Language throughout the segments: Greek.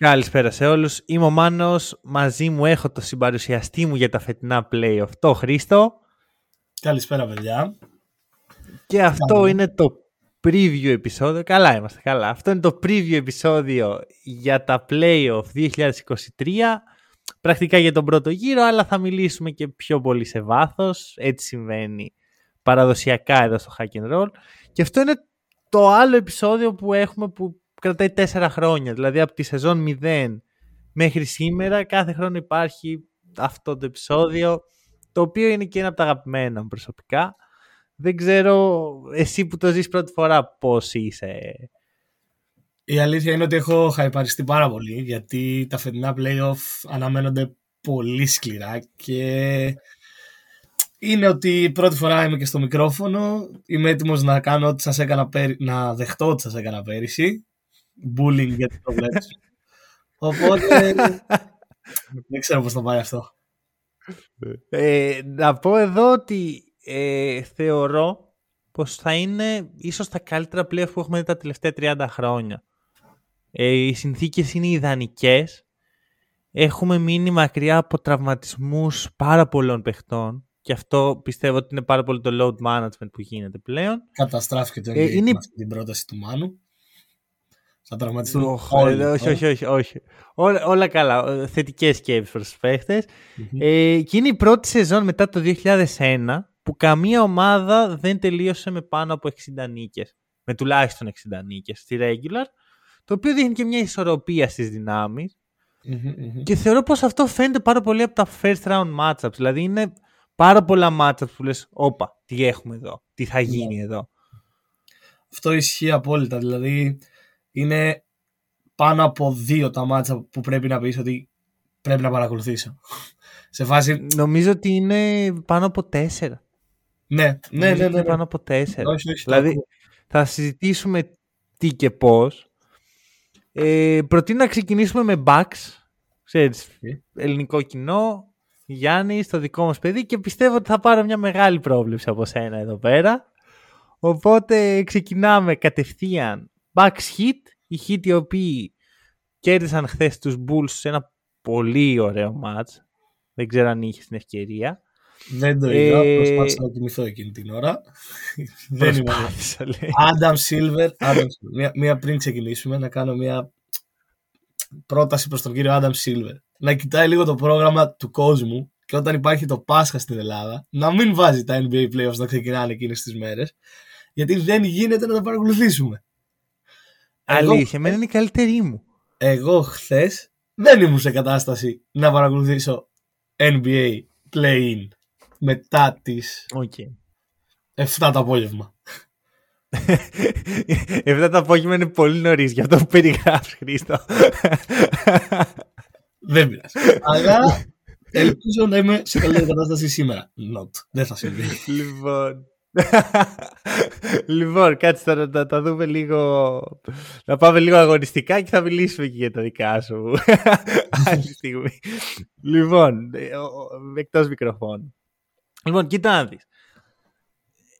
Καλησπέρα σε όλους. Είμαι ο Μάνος. Μαζί μου έχω το συμπαρουσιαστή μου για τα φετινά playoff, το Χρήστο. Καλησπέρα παιδιά. Και αυτό είναι το preview επεισόδιο. Καλά είμαστε, καλά. Αυτό είναι το preview επεισόδιο για τα playoff 2023. Πρακτικά για τον πρώτο γύρο, αλλά θα μιλήσουμε και πιο πολύ σε βάθος. Έτσι συμβαίνει παραδοσιακά εδώ στο Hack and Roll. Και αυτό είναι το άλλο επεισόδιο που έχουμε που κρατάει τέσσερα χρόνια. Δηλαδή από τη σεζόν 0 μέχρι σήμερα κάθε χρόνο υπάρχει αυτό το επεισόδιο το οποίο είναι και ένα από τα αγαπημένα μου προσωπικά. Δεν ξέρω εσύ που το ζεις πρώτη φορά πώς είσαι; Η αλήθεια είναι ότι έχω χαϊπαριστεί πάρα πολύ γιατί τα φετινά playoff αναμένονται πολύ σκληρά και είναι ότι πρώτη φορά είμαι και στο μικρόφωνο είμαι έτοιμος να κάνω ό,τι σας έκανα να δεχτώ ό,τι σας έκανα πέρυσι bullying για την προβλέψη οπότε δεν ξέρω πώς θα πάει αυτό ε, να πω εδώ ότι ε, θεωρώ πως θα είναι ίσως τα καλύτερα playoff που έχουμε δει τα τελευταία 30 χρόνια. Ε, οι συνθήκες είναι ιδανικές. Έχουμε μείνει μακριά από τραυματισμούς πάρα πολλών παιχτών και αυτό πιστεύω ότι είναι πάρα πολύ το load management που γίνεται πλέον. Καταστράφηκε το NBA ε, είναι... αυτή την πρόταση του Μάνου. Θα τραυματιστούν όλοι. Όχι, όχι, όχι. όχι. Όλα, όλα καλά. Θετικές σκέψεις προς τους παιχτες Ε, και είναι η πρώτη σεζόν μετά το 2001 που καμία ομάδα δεν τελείωσε με πάνω από 60 νίκες. Με τουλάχιστον 60 νίκες στη regular. Το οποίο δείχνει και μια ισορροπία στις δυναμεις Και θεωρώ πως αυτό φαίνεται πάρα πολύ από τα first round matchups. Δηλαδή είναι πάρα πολλά matchups που λες, όπα, τι έχουμε εδώ, τι θα γίνει ναι. εδώ. Αυτό ισχύει απόλυτα. Δηλαδή είναι πάνω από δύο τα μάτσα που πρέπει να πεις ότι πρέπει να παρακολουθήσω. Σε φάση... Νομίζω ότι είναι πάνω από τέσσερα. Ναι, ναι, ναι, ναι, Πάνω από τέσσερα. δηλαδή θα συζητήσουμε τι και πώς. Ε, προτείνω να ξεκινήσουμε με Bucks. Ξέρεις, ελληνικό κοινό, Γιάννη, στο δικό μας παιδί και πιστεύω ότι θα πάρω μια μεγάλη πρόβλεψη από σένα εδώ πέρα. Οπότε ξεκινάμε κατευθείαν Bucks Hit, οι Hit οι οποίοι κέρδισαν χθες τους Bulls σε ένα πολύ ωραίο match. Δεν ξέρω αν είχες την ευκαιρία. Δεν το είδα, ε... προσπάθησα να κοιμηθώ εκείνη την ώρα. Δεν είμαι. Adam Silver, Adam Μία, μία πριν ξεκινήσουμε, να κάνω μία πρόταση προς τον κύριο Adam Silver. Να κοιτάει λίγο το πρόγραμμα του κόσμου και όταν υπάρχει το Πάσχα στην Ελλάδα, να μην βάζει τα NBA Playoffs να ξεκινάνε εκείνες τις μέρες, γιατί δεν γίνεται να τα παρακολουθήσουμε. Αλήθεια, εμένα είναι η καλύτερη μου. Εγώ χθες δεν ήμουν σε κατάσταση να παρακολουθήσω NBA play-in μετά τις okay. 7 το απόγευμα. 7 το απόγευμα είναι πολύ νωρίς για αυτό που περιγράφεις Χρήστο. δεν πειράζει. Αλλά ελπίζω να είμαι σε καλή κατάσταση σήμερα. Not. Δεν θα συμβεί. Λοιπόν, λοιπόν, κάτσε τώρα να τα δούμε λίγο. Να πάμε λίγο αγωνιστικά και θα μιλήσουμε και για τα δικά σου. Άλλη στιγμή. λοιπόν, ε, εκτός μικροφώνου. Λοιπόν, κοίτα να δεις.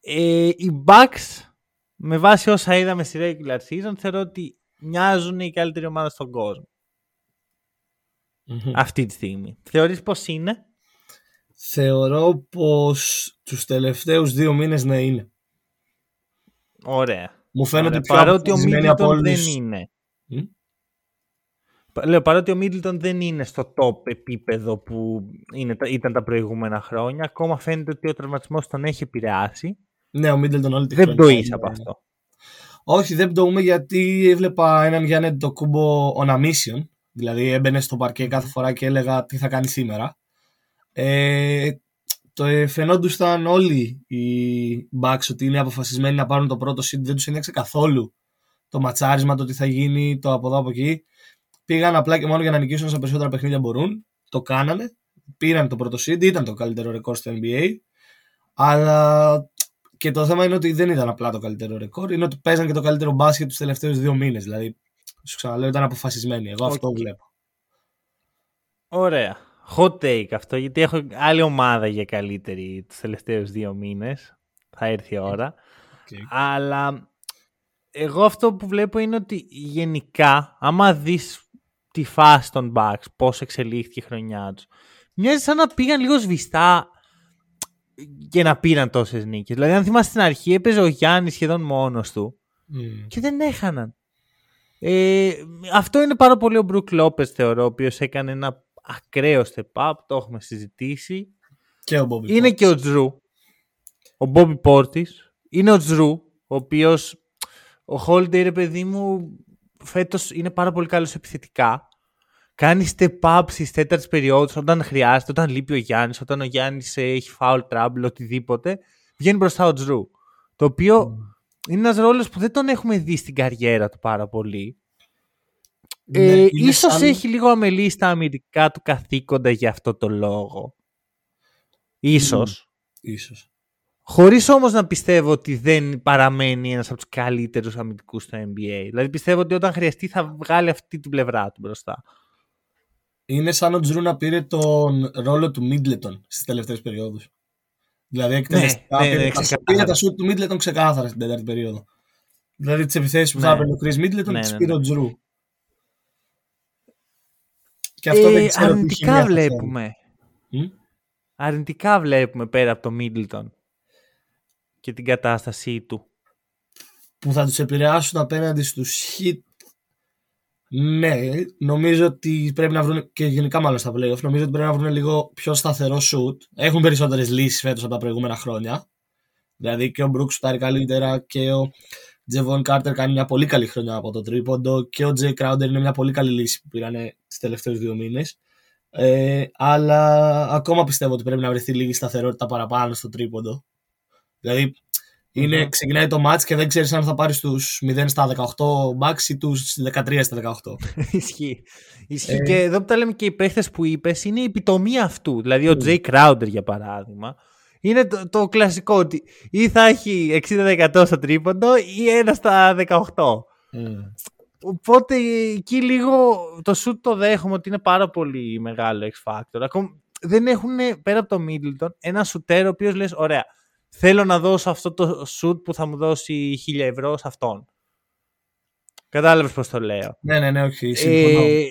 Ε, οι Bucks, με βάση όσα είδαμε στη regular season, θεωρώ ότι μοιάζουν η καλύτερη ομάδα στον κόσμο. Αυτή τη στιγμή. Θεωρείς πως είναι; Θεωρώ πως τους τελευταίους δύο μήνες να είναι. Ωραία. Μου φαίνεται Ωραία. πιο Παρότι ο Μίτλτον δεν είναι. Mm? Λέω, παρότι ο Μίτλτον δεν είναι στο top επίπεδο που είναι, ήταν τα προηγούμενα χρόνια, ακόμα φαίνεται ότι ο τραυματισμός τον έχει επηρεάσει. Ναι, ο Μίτλτον όλη τη Δεν πτωείς από αυτό. Όχι, δεν πτωούμε γιατί έβλεπα έναν Γιάννη το κούμπο on a mission. Δηλαδή έμπαινε στο παρκέ κάθε φορά και έλεγα τι θα κάνει σήμερα. Ε, το ε, φαινόντουσαν όλοι οι Bucks ότι είναι αποφασισμένοι να πάρουν το πρώτο seed. Δεν τους ένιωξε καθόλου το ματσάρισμα, το τι θα γίνει, το από εδώ από εκεί. πήγαν απλά και μόνο για να νικήσουν όσα περισσότερα παιχνίδια μπορούν. Το κάνανε. Πήραν το πρώτο seed, ήταν το καλύτερο ρεκόρ στο NBA. Αλλά και το θέμα είναι ότι δεν ήταν απλά το καλύτερο ρεκόρ, είναι ότι παίζαν και το καλύτερο μπάσκετ τους τελευταίους δύο μήνες. Δηλαδή, σου ξαναλέω, ήταν αποφασισμένοι. Εγώ αυτό βλέπω. Ωραία. Hot take αυτό, γιατί έχω άλλη ομάδα για καλύτερη τους τελευταίους δύο μήνες. Θα έρθει η ώρα. Okay. Αλλά εγώ αυτό που βλέπω είναι ότι γενικά, άμα δεις τη φάση των Bucks, πώς εξελίχθηκε η χρονιά τους, μοιάζει σαν να πήγαν λίγο σβηστά και να πήραν τόσες νίκες. Δηλαδή, αν θυμάστε στην αρχή, έπαιζε ο Γιάννης σχεδόν μόνος του mm. και δεν έχαναν. Ε, αυτό είναι πάρα πολύ ο Μπρουκ Λόπε, θεωρώ, ο οποίος έκανε ένα ακραίος step up. Το έχουμε συζητήσει. Και ο Bobby είναι και ο Τζρου. Ο Μπόμπι Πόρτη. Είναι ο Τζρου, ο οποίος. Ο Χόλντερ, ρε παιδί μου, φέτος είναι πάρα πολύ καλός επιθετικά κάνει step up στις τέταρτες περιόδους όταν χρειάζεται, όταν λείπει ο Γιάννης, όταν ο Γιάννης έχει foul trouble, οτιδήποτε. Βγαίνει μπροστά ο Τζρου. Το οποίο mm. είναι ένας ρόλος που δεν τον έχουμε δει στην καριέρα του πάρα πολύ. Ναι, ε, ίσως σαν... έχει λίγο αμελή στα αμυντικά του καθήκοντα για αυτό το λόγο. Ίσως. Mm. Ίσως. Χωρίς όμως να πιστεύω ότι δεν παραμένει ένας από τους καλύτερους αμυντικούς στο NBA. Δηλαδή πιστεύω ότι όταν χρειαστεί θα βγάλει αυτή την πλευρά του μπροστά. Είναι σαν ο Τζρου να πήρε τον ρόλο του Μίτλετον στις τελευταίες περιόδους. Δηλαδή εκτελεστικά ναι, ναι, ναι, πήρε τα σουτ του Μίτλετον ξεκάθαρα στην τέταρτη περίοδο. Δηλαδή τις επιθέσεις που θα ναι. έπαιρνε ο Κρι Μίτλετον ναι, τις ναι, πήρε ο Τζρου. Και αυτό ε, δεν ξέρω αρνητικά βλέπουμε. Αρνητικά βλέπουμε πέρα από το Μίτλετον και την κατάστασή του. Που θα τους επηρεάσουν απέναντι στους Hit ναι, νομίζω ότι πρέπει να βρουν και γενικά μάλλον στα playoff. Νομίζω ότι πρέπει να βρουν λίγο πιο σταθερό shoot. Έχουν περισσότερες λύσεις φέτος από τα προηγούμενα χρόνια. Δηλαδή και ο Μπρουκ σουτάρει καλύτερα και ο Τζεβόν Κάρτερ κάνει μια πολύ καλή χρονιά από το τρίποντο και ο Τζέι Κράουντερ είναι μια πολύ καλή λύση που πήραν τις τελευταίου δύο μήνες. Ε, αλλά ακόμα πιστεύω ότι πρέπει να βρεθεί λίγη σταθερότητα παραπάνω στο τρίποντο. Δηλαδή είναι, ξεκινάει το match και δεν ξέρεις αν θα πάρεις τους 0 στα 18 max ή τους 13 στα 18. Ισχύει. Ισχύει. Ε... Και εδώ που τα λέμε και οι παίχτες που είπες είναι η επιτομή αυτού. Δηλαδή ο Jay Crowder για παράδειγμα. Είναι το, το κλασικό ότι ή θα έχει 60% στο τρίποντο ή ένα στα 18. Οπότε εκεί λίγο το shoot το δέχομαι ότι είναι πάρα πολύ μεγάλο X Factor. Ακόμα δεν έχουν πέρα από το Middleton ένα σουτέρ ο οποίος λες: Ωραία, θέλω να δώσω αυτό το shoot που θα μου δώσει 1000 ευρώ σε αυτόν. Κατάλαβες πώς το λέω. Ναι, ναι, ναι, όχι, συμφωνώ. Ε,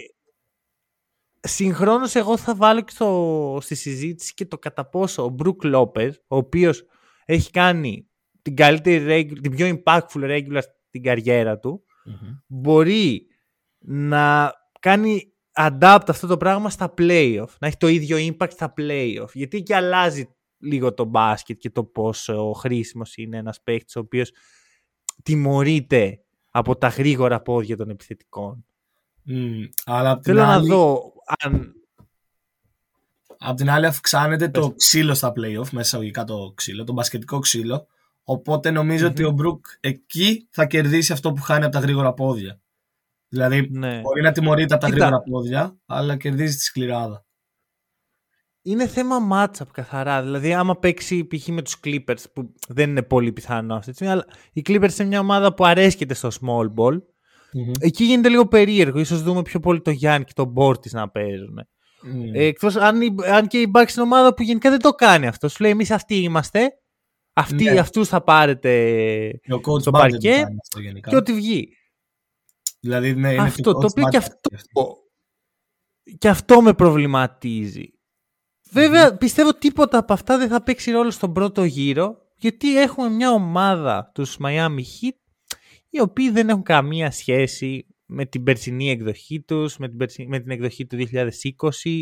συγχρόνως εγώ θα βάλω και στο, στη συζήτηση και το κατά πόσο ο Μπρουκ Λόπez, ο οποίος έχει κάνει την καλύτερη, την πιο impactful regular στην καριέρα του, μπορεί να κάνει adapt αυτό το πράγμα στα playoff, να έχει το ίδιο impact στα playoff, γιατί και αλλάζει λίγο το μπάσκετ και το πόσο χρήσιμος είναι ένας παίκτης ο οποίος τιμωρείται από τα γρήγορα πόδια των επιθετικών. Mm, αλλά Θέλω άλλη... να δω αν... Απ' την άλλη αυξάνεται το ξύλο στα playoff, μέσα εισαγωγικά το ξύλο, το μπασκετικό ξύλο. Οπότε ότι ο Μπρουκ εκεί θα κερδίσει αυτό που χάνει από τα γρήγορα πόδια. Δηλαδή ναι. μπορεί να τιμωρείται από τα γρήγορα πόδια, αλλά κερδίζει τη σκληράδα είναι θέμα matchup καθαρά. Δηλαδή, άμα παίξει π.χ. με τους Clippers, που δεν είναι πολύ πιθανό αυτή τη στιγμή, αλλά οι Clippers είναι μια ομάδα που αρέσκεται στο small ball. Mm-hmm. Εκεί γίνεται λίγο περίεργο. σω δούμε πιο πολύ το Γιάννη και τον Μπόρτις να παίζουν. Mm. Ε, εκτός αν, αν και η Bucks είναι ομάδα που γενικά δεν το κάνει αυτό. Σου λέει εμείς αυτοί είμαστε. Αυτοί, ναι. Αυτούς θα πάρετε στο παρκέ και ό,τι βγει. Δηλαδή, ναι, είναι αυτό, το οποίο και αυτό, και αυτό με προβληματίζει. Βέβαια, πιστεύω τίποτα από αυτά δεν θα παίξει ρόλο στον πρώτο γύρο, γιατί έχουμε μια ομάδα, τους Miami Heat, οι οποίοι δεν έχουν καμία σχέση με την περσινή εκδοχή τους, με την, με την εκδοχή του 2020,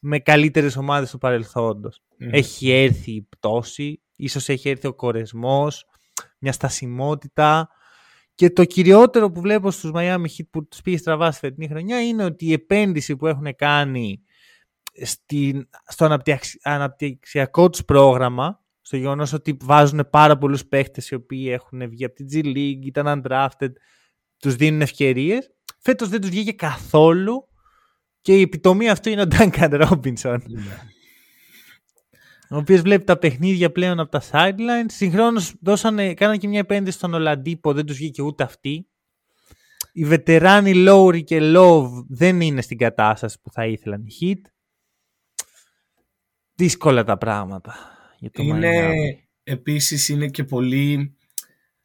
με καλύτερες ομάδες του παρελθοντος Έχει έρθει η πτώση, ίσως έχει έρθει ο κορεσμός, μια στασιμότητα και το κυριότερο που βλέπω στους Miami Heat που τους πήγε στραβά στη φετινή χρονιά είναι ότι η επένδυση που έχουν κάνει στην, στο αναπτυξιακό τους πρόγραμμα, στο γεγονός ότι βάζουν πάρα πολλούς παίχτες οι οποίοι έχουν βγει από την G League, ήταν undrafted, τους δίνουν ευκαιρίες. Φέτος δεν τους βγήκε καθόλου και η επιτομή αυτού είναι ο Duncan Robinson. Ναι. ο οποίος βλέπει τα παιχνίδια πλέον από τα sidelines. Συγχρόνως δώσανε, κάνανε και μια επένδυση στον Ολαντίπο, δεν τους βγήκε ούτε αυτή. Οι βετεράνοι Lowry και Love δεν είναι στην κατάσταση που θα ήθελαν οι Heat. Δύσκολα τα πράγματα για το είναι, Miami. επίσης είναι και πολύ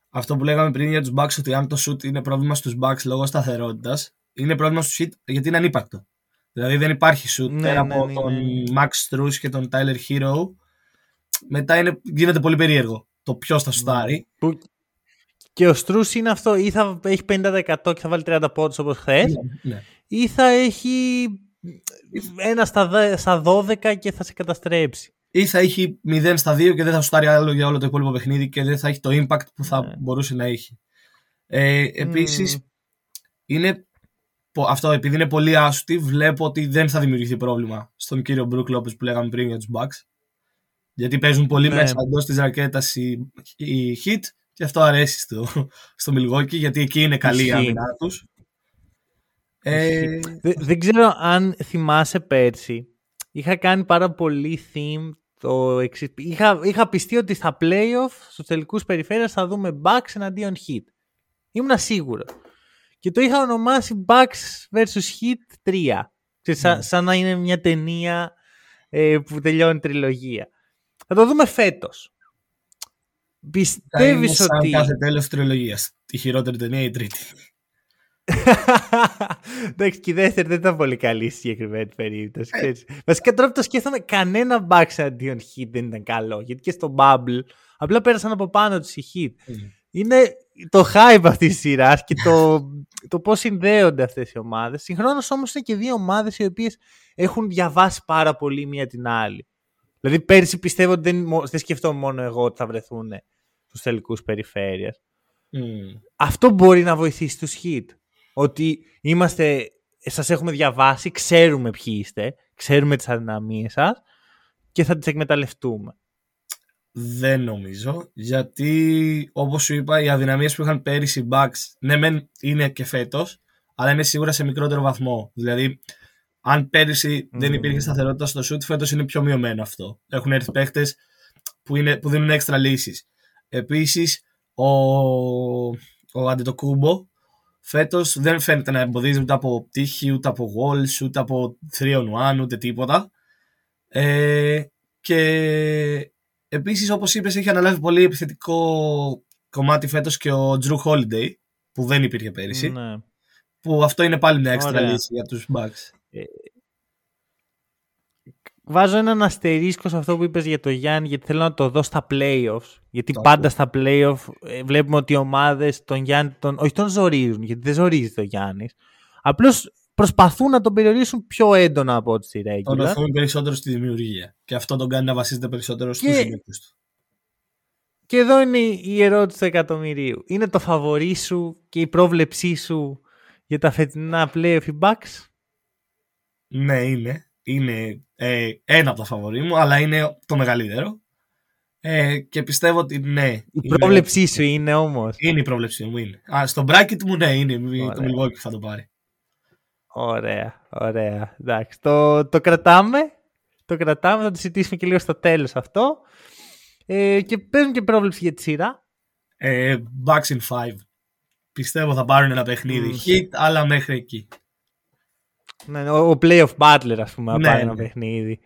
αυτό που λέγαμε πριν για τους Bucks ότι αν το shoot είναι πρόβλημα στους Bucks λόγω σταθερότητας είναι πρόβλημα στους Heat γιατί είναι ανύπαρκτο. Δηλαδή δεν υπάρχει shoot Ναι, πέρα ναι, από ναι, τον ναι. Max Strus και τον Tyler Hero μετά είναι, γίνεται πολύ περίεργο το ποιος θα σουτάρει. Που... Και ο Στρούς είναι αυτό, ή θα έχει 50% και θα βάλει 30 πόντους όπως χθες, Ναι. ή θα έχει ένα στα, δε- στα 12 και θα σε καταστρέψει. Ή θα έχει 0 στα 2 και δεν θα σουτάρει άλλο για όλο το υπόλοιπο παιχνίδι και δεν θα έχει το impact που θα Ναι. μπορούσε να έχει. Ε, επίσης Μμμ. είναι πο- αυτό επειδή είναι πολύ άσουτη βλέπω ότι δεν θα δημιουργηθεί πρόβλημα στον κύριο Μπρουκ Λόπες που λέγαμε πριν για τους Bucks γιατί παίζουν πολύ Ναι. μέσα εντός της ρακέτας οι, οι hit και αυτό αρέσει στο, στο Milwaukee γιατί εκεί είναι καλή η Ισχύει. άμυνά τους ε, Δε- δεν ξέρω αν θυμάσαι πέρσι. Είχα κάνει πάρα πολύ theme το εξής. Είχα, είχα πιστεί ότι στα playoff, στους τελικούς περιφέρειας θα δούμε Bucks εναντίον Heat. Ήμουν σίγουρος. Και το είχα ονομάσει Bucks vs Heat 3. Ξέρεις, σαν, Ναι. σαν να είναι μια ταινία ε, που τελειώνει τριλογία. Θα το δούμε φέτος. θα είναι Πιστεύεις σαν ότι... κάθε τέλος τριλογίας η χειρότερη ταινία η τρίτη Εντάξει, και η δεύτερη δεν ήταν πολύ καλή στη συγκεκριμένη περίπτωση. ξέρεις. Βασικά τώρα που το σκέφτομαι, κανένα back αντίον hit δεν ήταν καλό. Γιατί και στο Bubble απλά πέρασαν από πάνω τους οι hit. Είναι το hype αυτής της σειράς και το, το πώς συνδέονται αυτές οι ομάδες. Συγχρόνως όμως είναι και δύο ομάδες οι οποίες έχουν διαβάσει πάρα πολύ μία την άλλη. Δηλαδή πέρσι πιστεύω ότι δεν, μο- δεν σκεφτόμουν μόνο εγώ ότι θα βρεθούν στους τελικούς περιφέρειας Μμμ. αυτό μπορεί να βοηθήσει τους hit. Ότι είμαστε, σας έχουμε διαβάσει, ξέρουμε ποιοι είστε, ξέρουμε τις αδυναμίες σας και θα τις εκμεταλλευτούμε. Δεν νομίζω, γιατί όπως σου είπα οι αδυναμίες που είχαν πέρυσι οι Bucks ναι μεν είναι και φέτος, αλλά είναι σίγουρα σε μικρότερο βαθμό. Δηλαδή, αν πέρυσι δεν Μμμ. υπήρχε σταθερότητα στο shoot, φέτος είναι πιο μειωμένο αυτό. Έχουν έρθει παίχτες που, είναι, που δίνουν έξτρα λύσεις. Επίσης, ο, ο Αντετοκούμπο φέτος δεν φαίνεται να εμποδίζει ούτε από τύχη, ούτε από walls, ούτε από 3 on 1, ούτε τίποτα. Ε, και επίσης όπως είπες έχει αναλάβει πολύ επιθετικό κομμάτι φέτος και ο Drew Holiday που δεν υπήρχε πέρυσι Ναι. που αυτό είναι πάλι μια έξτρα Ωραία. λύση για τους Bucks. Βάζω έναν αστερίσκο σε αυτό που είπες για το Γιάννη γιατί θέλω να το δω στα playoffs. Γιατί Το πάντα στα playoff ε, βλέπουμε ότι οι ομάδες τον Γιάννη τον, όχι τον ζορίζουν γιατί δεν ζορίζει το Γιάννης. Απλώς προσπαθούν να τον περιορίσουν πιο έντονα από ό,τι στη Τον regular. οθούν περισσότερο στη δημιουργία και αυτό τον κάνει να βασίζεται περισσότερο στους Και- συμπαίκτες του. Και εδώ είναι η ερώτηση του εκατομμυρίου. Είναι το φαβορί σου και η πρόβλεψή σου για τα φετινά playoff οι Bucks; Ναι, είναι. Είναι ε, ένα από τα φαβορί μου, αλλά είναι το μεγαλύτερο. Ε, και πιστεύω ότι ναι. Η είναι- πρόβλεψή σου είναι όμως. Είναι η πρόβλεψή μου, είναι. Α, στο bracket μου, ναι, είναι. Το Ωραία. Milwaukee θα το πάρει. Ωραία, ωραία. Εντάξει, το, το κρατάμε. Το κρατάμε, θα το συζητήσουμε και λίγο στο τέλος αυτό. Ε, και παίζουν και πρόβλεψη για τη σειρά. Ε, Bucks in 5. Πιστεύω θα πάρουν ένα παιχνίδι. Μμμ. Hit, αλλά μέχρι εκεί. Ναι, ο, ο playoff Butler, ας πούμε, να Ναι, πάρει ναι. ένα παιχνίδι.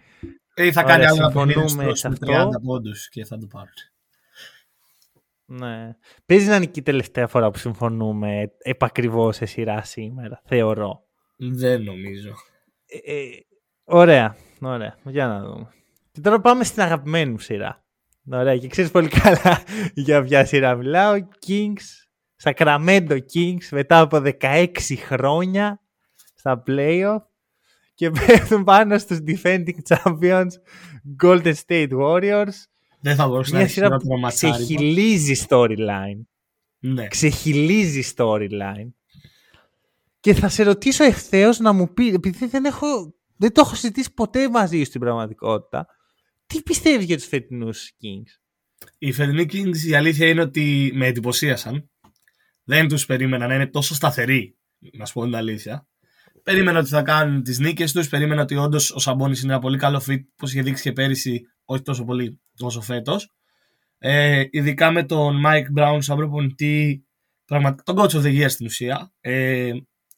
Ή θα Ωραία, κάνει άλλο ένα παιχνίδι συμφωνούμε στους σε 30 αυτό. πόντους και θα το πάρουν. Ναι. Παίζει να είναι και η τελευταία φορά που συμφωνούμε επακριβώς σε σειρά σήμερα, θεωρώ. Δεν νομίζω. Ε, ε, ωραία, ωραία. Για να δούμε. Και τώρα πάμε στην αγαπημένη μου σειρά. Ωραία, και ξέρεις πολύ καλά για ποια σειρά μιλάω. Kings, Sacramento Kings μετά από 16 χρόνια στα playoff και πέφτουν πάνω στους defending champions Golden State Warriors. Δεν θα μπορούσε να Μια έχει σειρά χειρότερο που ματσάρι. ξεχυλίζει storyline. Ναι. Ξεχυλίζει storyline. Και θα σε ρωτήσω ευθέως να μου πει, επειδή δεν, έχω, δεν το έχω συζητήσει ποτέ μαζί σου στην πραγματικότητα, τι πιστεύεις για τους φετινούς Kings; Οι φετινοί Kings η αλήθεια είναι ότι με εντυπωσίασαν. Δεν τους περίμενα να είναι τόσο σταθεροί να σου πω την αλήθεια. Περίμενα ότι θα κάνουν τις νίκες τους. Περίμενα ότι όντως ο Σαμπόνι είναι ένα πολύ καλό fit, όπως είχε δείξει και πέρυσι, όχι τόσο πολύ όσο φέτος. Ε, ειδικά με τον Mike Brown σαν προπονητή, τον coach of the year στην ουσία. Ε,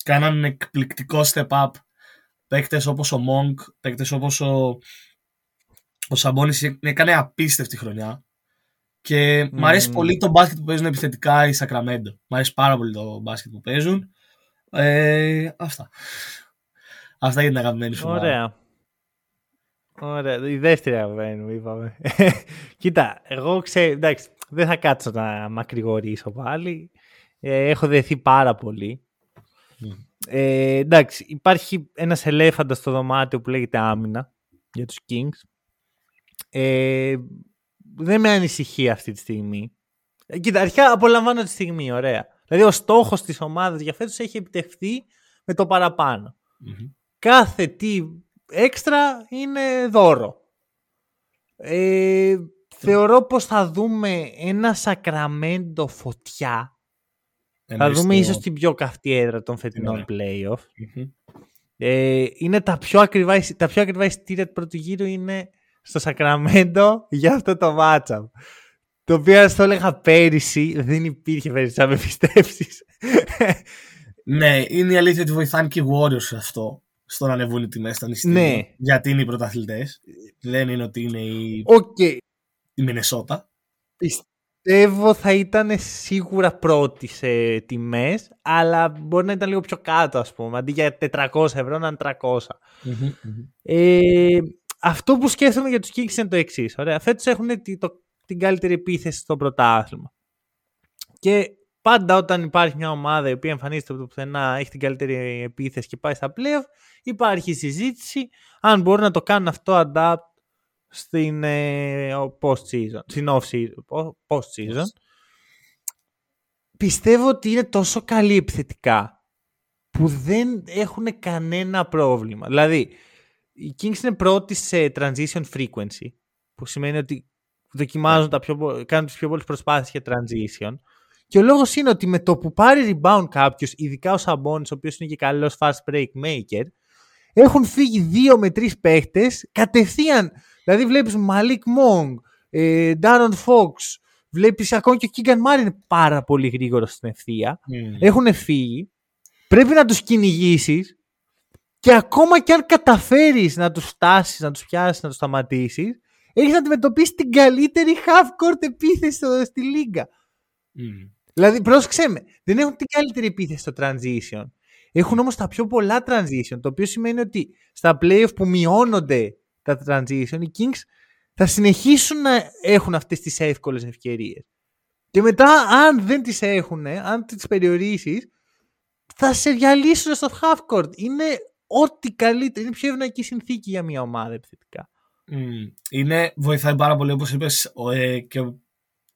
κάναν εκπληκτικό step up παίκτες όπως ο Monk, παίκτες όπως ο, ο Σαμπόνι έκανε απίστευτη χρονιά. Και mm. μου αρέσει πολύ το μπάσκετ που παίζουν επιθετικά οι Sacramento. Μου αρέσει πάρα πολύ το μπάσκετ που παίζουν. Ε, αυτά. Αυτά για την αγαπημένη σου Ωραία. Ωραία. Η δεύτερη αγαπημένη μου είπαμε. Κοίτα, εγώ ξέρω, εντάξει, δεν θα κάτσω να μακρηγορήσω πάλι. Ε, έχω δεθεί πάρα πολύ. Ε, εντάξει, υπάρχει ένας ελέφαντα στο δωμάτιο που λέγεται άμυνα για τους Kings. Ε, δεν με ανησυχεί αυτή τη στιγμή. Ε, κοίτα, αρχικά απολαμβάνω τη στιγμή, ωραία. Δηλαδή ο στόχος της ομάδας για φέτος έχει επιτευχθεί με το παραπανω Κάθε τι έξτρα είναι δώρο. Ε, θεωρώ πως θα δούμε ένα σακραμέντο φωτιά. θα δούμε ίσως την πιο καυτή έδρα των φετινών ναι. playoff. Ε, είναι τα πιο ακριβά, τα πιο ακριβά εισιτήρια του πρώτου γύρου είναι στο Σακραμέντο για αυτό το matchup. Το οποίο το έλεγα πέρυσι, δεν υπήρχε πέρυσι, να με πιστέψεις. ναι, είναι η αλήθεια ότι βοηθάνε και οι Warriors αυτό στο να ανεβούν οι τιμές στα νησιά. Ναι. Γιατί είναι οι πρωταθλητές. Δεν είναι ότι είναι η, okay. η Μινεσότα. Πιστεύω θα ήταν σίγουρα πρώτη σε τιμές, αλλά μπορεί να ήταν λίγο πιο κάτω, ας πούμε. Αντί για 400 ευρώ να είναι 300. Ε, αυτό που σκέφτομαι για τους Kings είναι το εξής. Φέτος έχουν την καλύτερη επίθεση στο πρωτάθλημα. Και πάντα όταν υπάρχει μια ομάδα η οποία εμφανίζεται από το πουθενά, έχει την καλύτερη επίθεση και πάει στα playoff, υπάρχει συζήτηση αν μπορούν να το κάνουν αυτό adapt στην ε, post-season, στην off-season, post-season. Πιστεύω ότι είναι τόσο καλή επιθετικά που δεν έχουν κανένα πρόβλημα. Δηλαδή, οι Kings είναι πρώτοι σε transition frequency, που σημαίνει ότι δοκιμάζουν τα πιο, κάνουν τις πιο πολλές προσπάθειες για transition. Και ο λόγος είναι ότι με το που πάρει rebound κάποιος, ειδικά ο Σαμπόνις, ο οποίος είναι και καλός fast break maker, έχουν φύγει δύο με τρεις παίχτες κατευθείαν. Δηλαδή βλέπεις Malik Monk, ε, Darren Fox, βλέπεις ακόμα και ο Keegan Murray είναι πάρα πολύ γρήγορος στην ευθεία. Mm. Έχουν φύγει. Πρέπει να τους κυνηγήσεις και ακόμα και αν καταφέρεις να τους φτάσεις, να τους πιάσεις, να τους σταματήσεις, έχεις να αντιμετωπίσεις την καλύτερη half-court επίθεση στη λίγα. Mm. Δηλαδή, πρόσεξε με, δεν έχουν την καλύτερη επίθεση στο transition. Έχουν όμως τα πιο πολλά transition, το οποίο σημαίνει ότι στα playoff που μειώνονται τα transition, οι Kings θα συνεχίσουν να έχουν αυτές τις εύκολες ευκαιρίες. Και μετά, αν δεν τις έχουν, αν τις περιορίσεις, θα σε διαλύσουν στο half court. Είναι ό,τι καλύτερο. Είναι πιο ευνοϊκή συνθήκη για μια ομάδα επιθετικά. Mm. Είναι, βοηθάει πάρα πολύ όπως είπες ε, και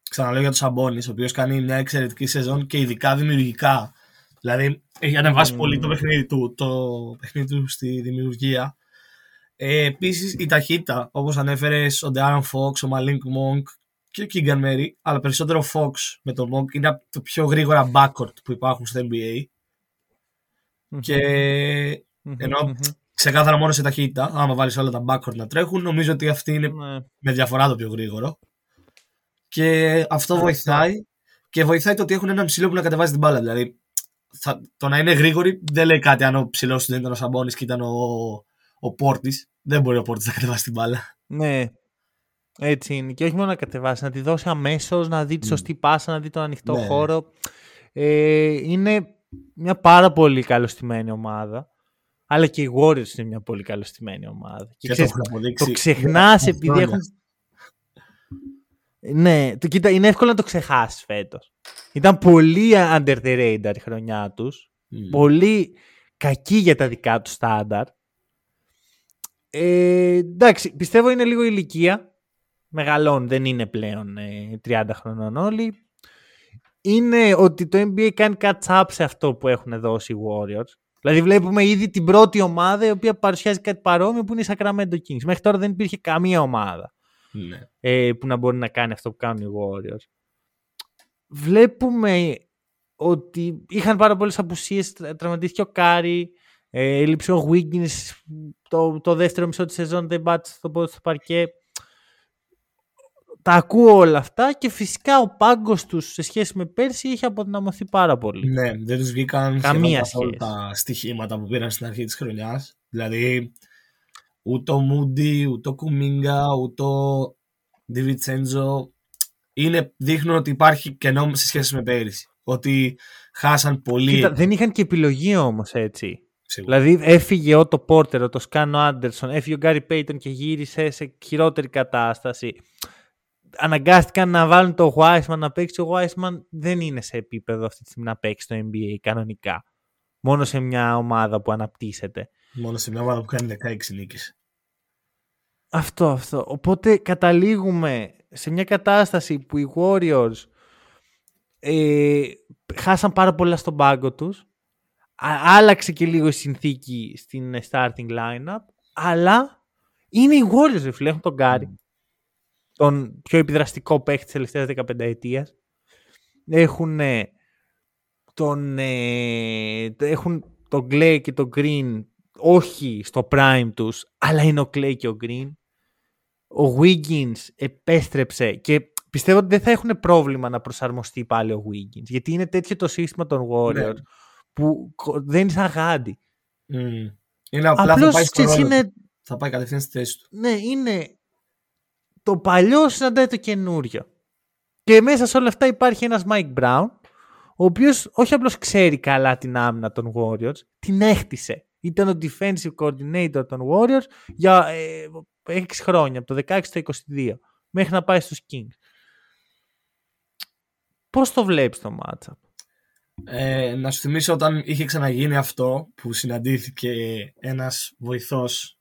ξαναλέω για τον Σαμπόνι, ο οποίος κάνει μια εξαιρετική σεζόν και ειδικά δημιουργικά. Δηλαδή έχει ανεβάσει mm. πολύ το παιχνίδι του, το παιχνίδι του στη δημιουργία. Ε, Επίσης η ταχύτητα, όπως ανέφερες ο Ντεάρον Φόξ, ο Μαλίνκ Μόγκ και ο Κίγκαν Μέρι, αλλά περισσότερο ο Fox με τον Μόγκ είναι από το πιο γρήγορα backcourt που υπάρχουν στο NBA. Mm-hmm. Και ενώ ξεκάθαρα μόνο σε ταχύτητα, άμα βάλεις όλα τα backcourt να τρέχουν, νομίζω ότι αυτή είναι ναι. με διαφορά το πιο γρήγορο. Και αυτό βοηθάει. Και βοηθάει το ότι έχουν έναν ψηλό που να κατεβάζει την μπάλα. Δηλαδή, θα, το να είναι γρήγοροι δεν λέει κάτι αν ο ψηλός δεν ήταν ο Σαμπόνι και ήταν ο, ο Πόρτης. Δεν μπορεί ο Πόρτης να κατεβάσει την μπάλα. Ναι. Έτσι είναι. Και όχι μόνο να κατεβάσει, να τη δώσει αμέσως, να δει τη σωστή πάσα, να δει τον ανοιχτό ναι. χώρο. Ε, είναι μια πάρα πολύ καλωστημένη ομάδα. Αλλά και οι Warriors είναι μια πολύ καλωστημένη ομάδα. Και, και το, το ξεχνάς επειδή έχουν. Ναι, το, κοίτα, είναι εύκολο να το ξεχάσεις φέτος. Ήταν πολύ under the radar η χρονιά τους. Πολύ κακή για τα δικά τους στάνταρ. Ε, εντάξει, πιστεύω είναι λίγο ηλικία. Μεγαλών, δεν είναι πλέον 30 ε, χρονών όλοι. Είναι ότι το NBA κάνει catch up σε αυτό που έχουν δώσει οι Warriors. Δηλαδή βλέπουμε ήδη την πρώτη ομάδα η οποία παρουσιάζει κάτι παρόμοιο που είναι η Sacramento Kings. Μέχρι τώρα δεν υπήρχε καμία ομάδα ναι. ε, που να μπορεί να κάνει αυτό που κάνουν οι Warriors. Βλέπουμε ότι είχαν πάρα πολλές απουσίες. Τραυματίστηκε ο Κάρι, ε, έλειψε ο Wiggins το, το δεύτερο μισό της σεζόν δεν πάτησε στο, στο παρκέ. Τα ακούω όλα αυτά και φυσικά ο πάγκος τους σε σχέση με πέρσι είχε αποδυναμωθεί πάρα πολύ. Ναι, δεν τους βγήκαν Καμία καθόλου τα στοιχήματα που πήραν στην αρχή της χρονιάς. Δηλαδή, ούτε ο Μούντι, ούτε ο Κουμίγκα, ούτε ο Διβιτσέντζο είναι, δείχνουν ότι υπάρχει κενό σε σχέση με πέρυσι. Ότι χάσαν πολύ. Κοίτα, δεν είχαν και επιλογή όμως έτσι. Σίγουρα. Δηλαδή έφυγε ο το Πόρτερ, ο το Σκάνο Άντερσον, έφυγε ο Γκάρι Πέιτον και γύρισε σε χειρότερη κατάσταση. Αναγκάστηκαν να βάλουν το Wiseman να παίξει. Ο Wiseman δεν είναι σε επίπεδο αυτή τη στιγμή να παίξει το NBA κανονικά. Μόνο σε μια ομάδα που αναπτύσσεται. Μόνο σε μια ομάδα που κάνει 16 νίκες. Αυτό, αυτό. Οπότε καταλήγουμε σε μια κατάσταση που οι Warriors ε, χάσαν πάρα πολλά στον πάγκο τους άλλαξε και λίγο η συνθήκη στην ε, starting lineup, αλλά είναι οι Warriors, φίλε, έχουν τον Γκάρι, τον πιο επιδραστικό παίχτη της τελευταίας 15 ετίας. Έχουν τον, ε, έχουν τον Clay και τον Green όχι στο prime τους, αλλά είναι ο Clay και ο Green. Ο Wiggins επέστρεψε και πιστεύω ότι δεν θα έχουν πρόβλημα να προσαρμοστεί πάλι ο Wiggins, γιατί είναι τέτοιο το σύστημα των Warriors. Ναι που δεν είναι γάντι. Mm. Είναι απλά Απλώς, θα πάει, στο είναι... θα πάει κατευθείαν στη θέση του. Ναι, είναι το παλιό συναντάει το καινούριο. Και μέσα σε όλα αυτά υπάρχει ένας Mike Brown, ο οποίος όχι απλώς ξέρει καλά την άμυνα των Warriors, την έχτισε. Ήταν ο defensive coordinator των Warriors για ε, 6 χρόνια, από το 16 στο 22, μέχρι να πάει στους Kings. Πώς το βλέπεις το matchup? Ε, να σου θυμίσω όταν είχε ξαναγίνει αυτό που συναντήθηκε ένας βοηθός,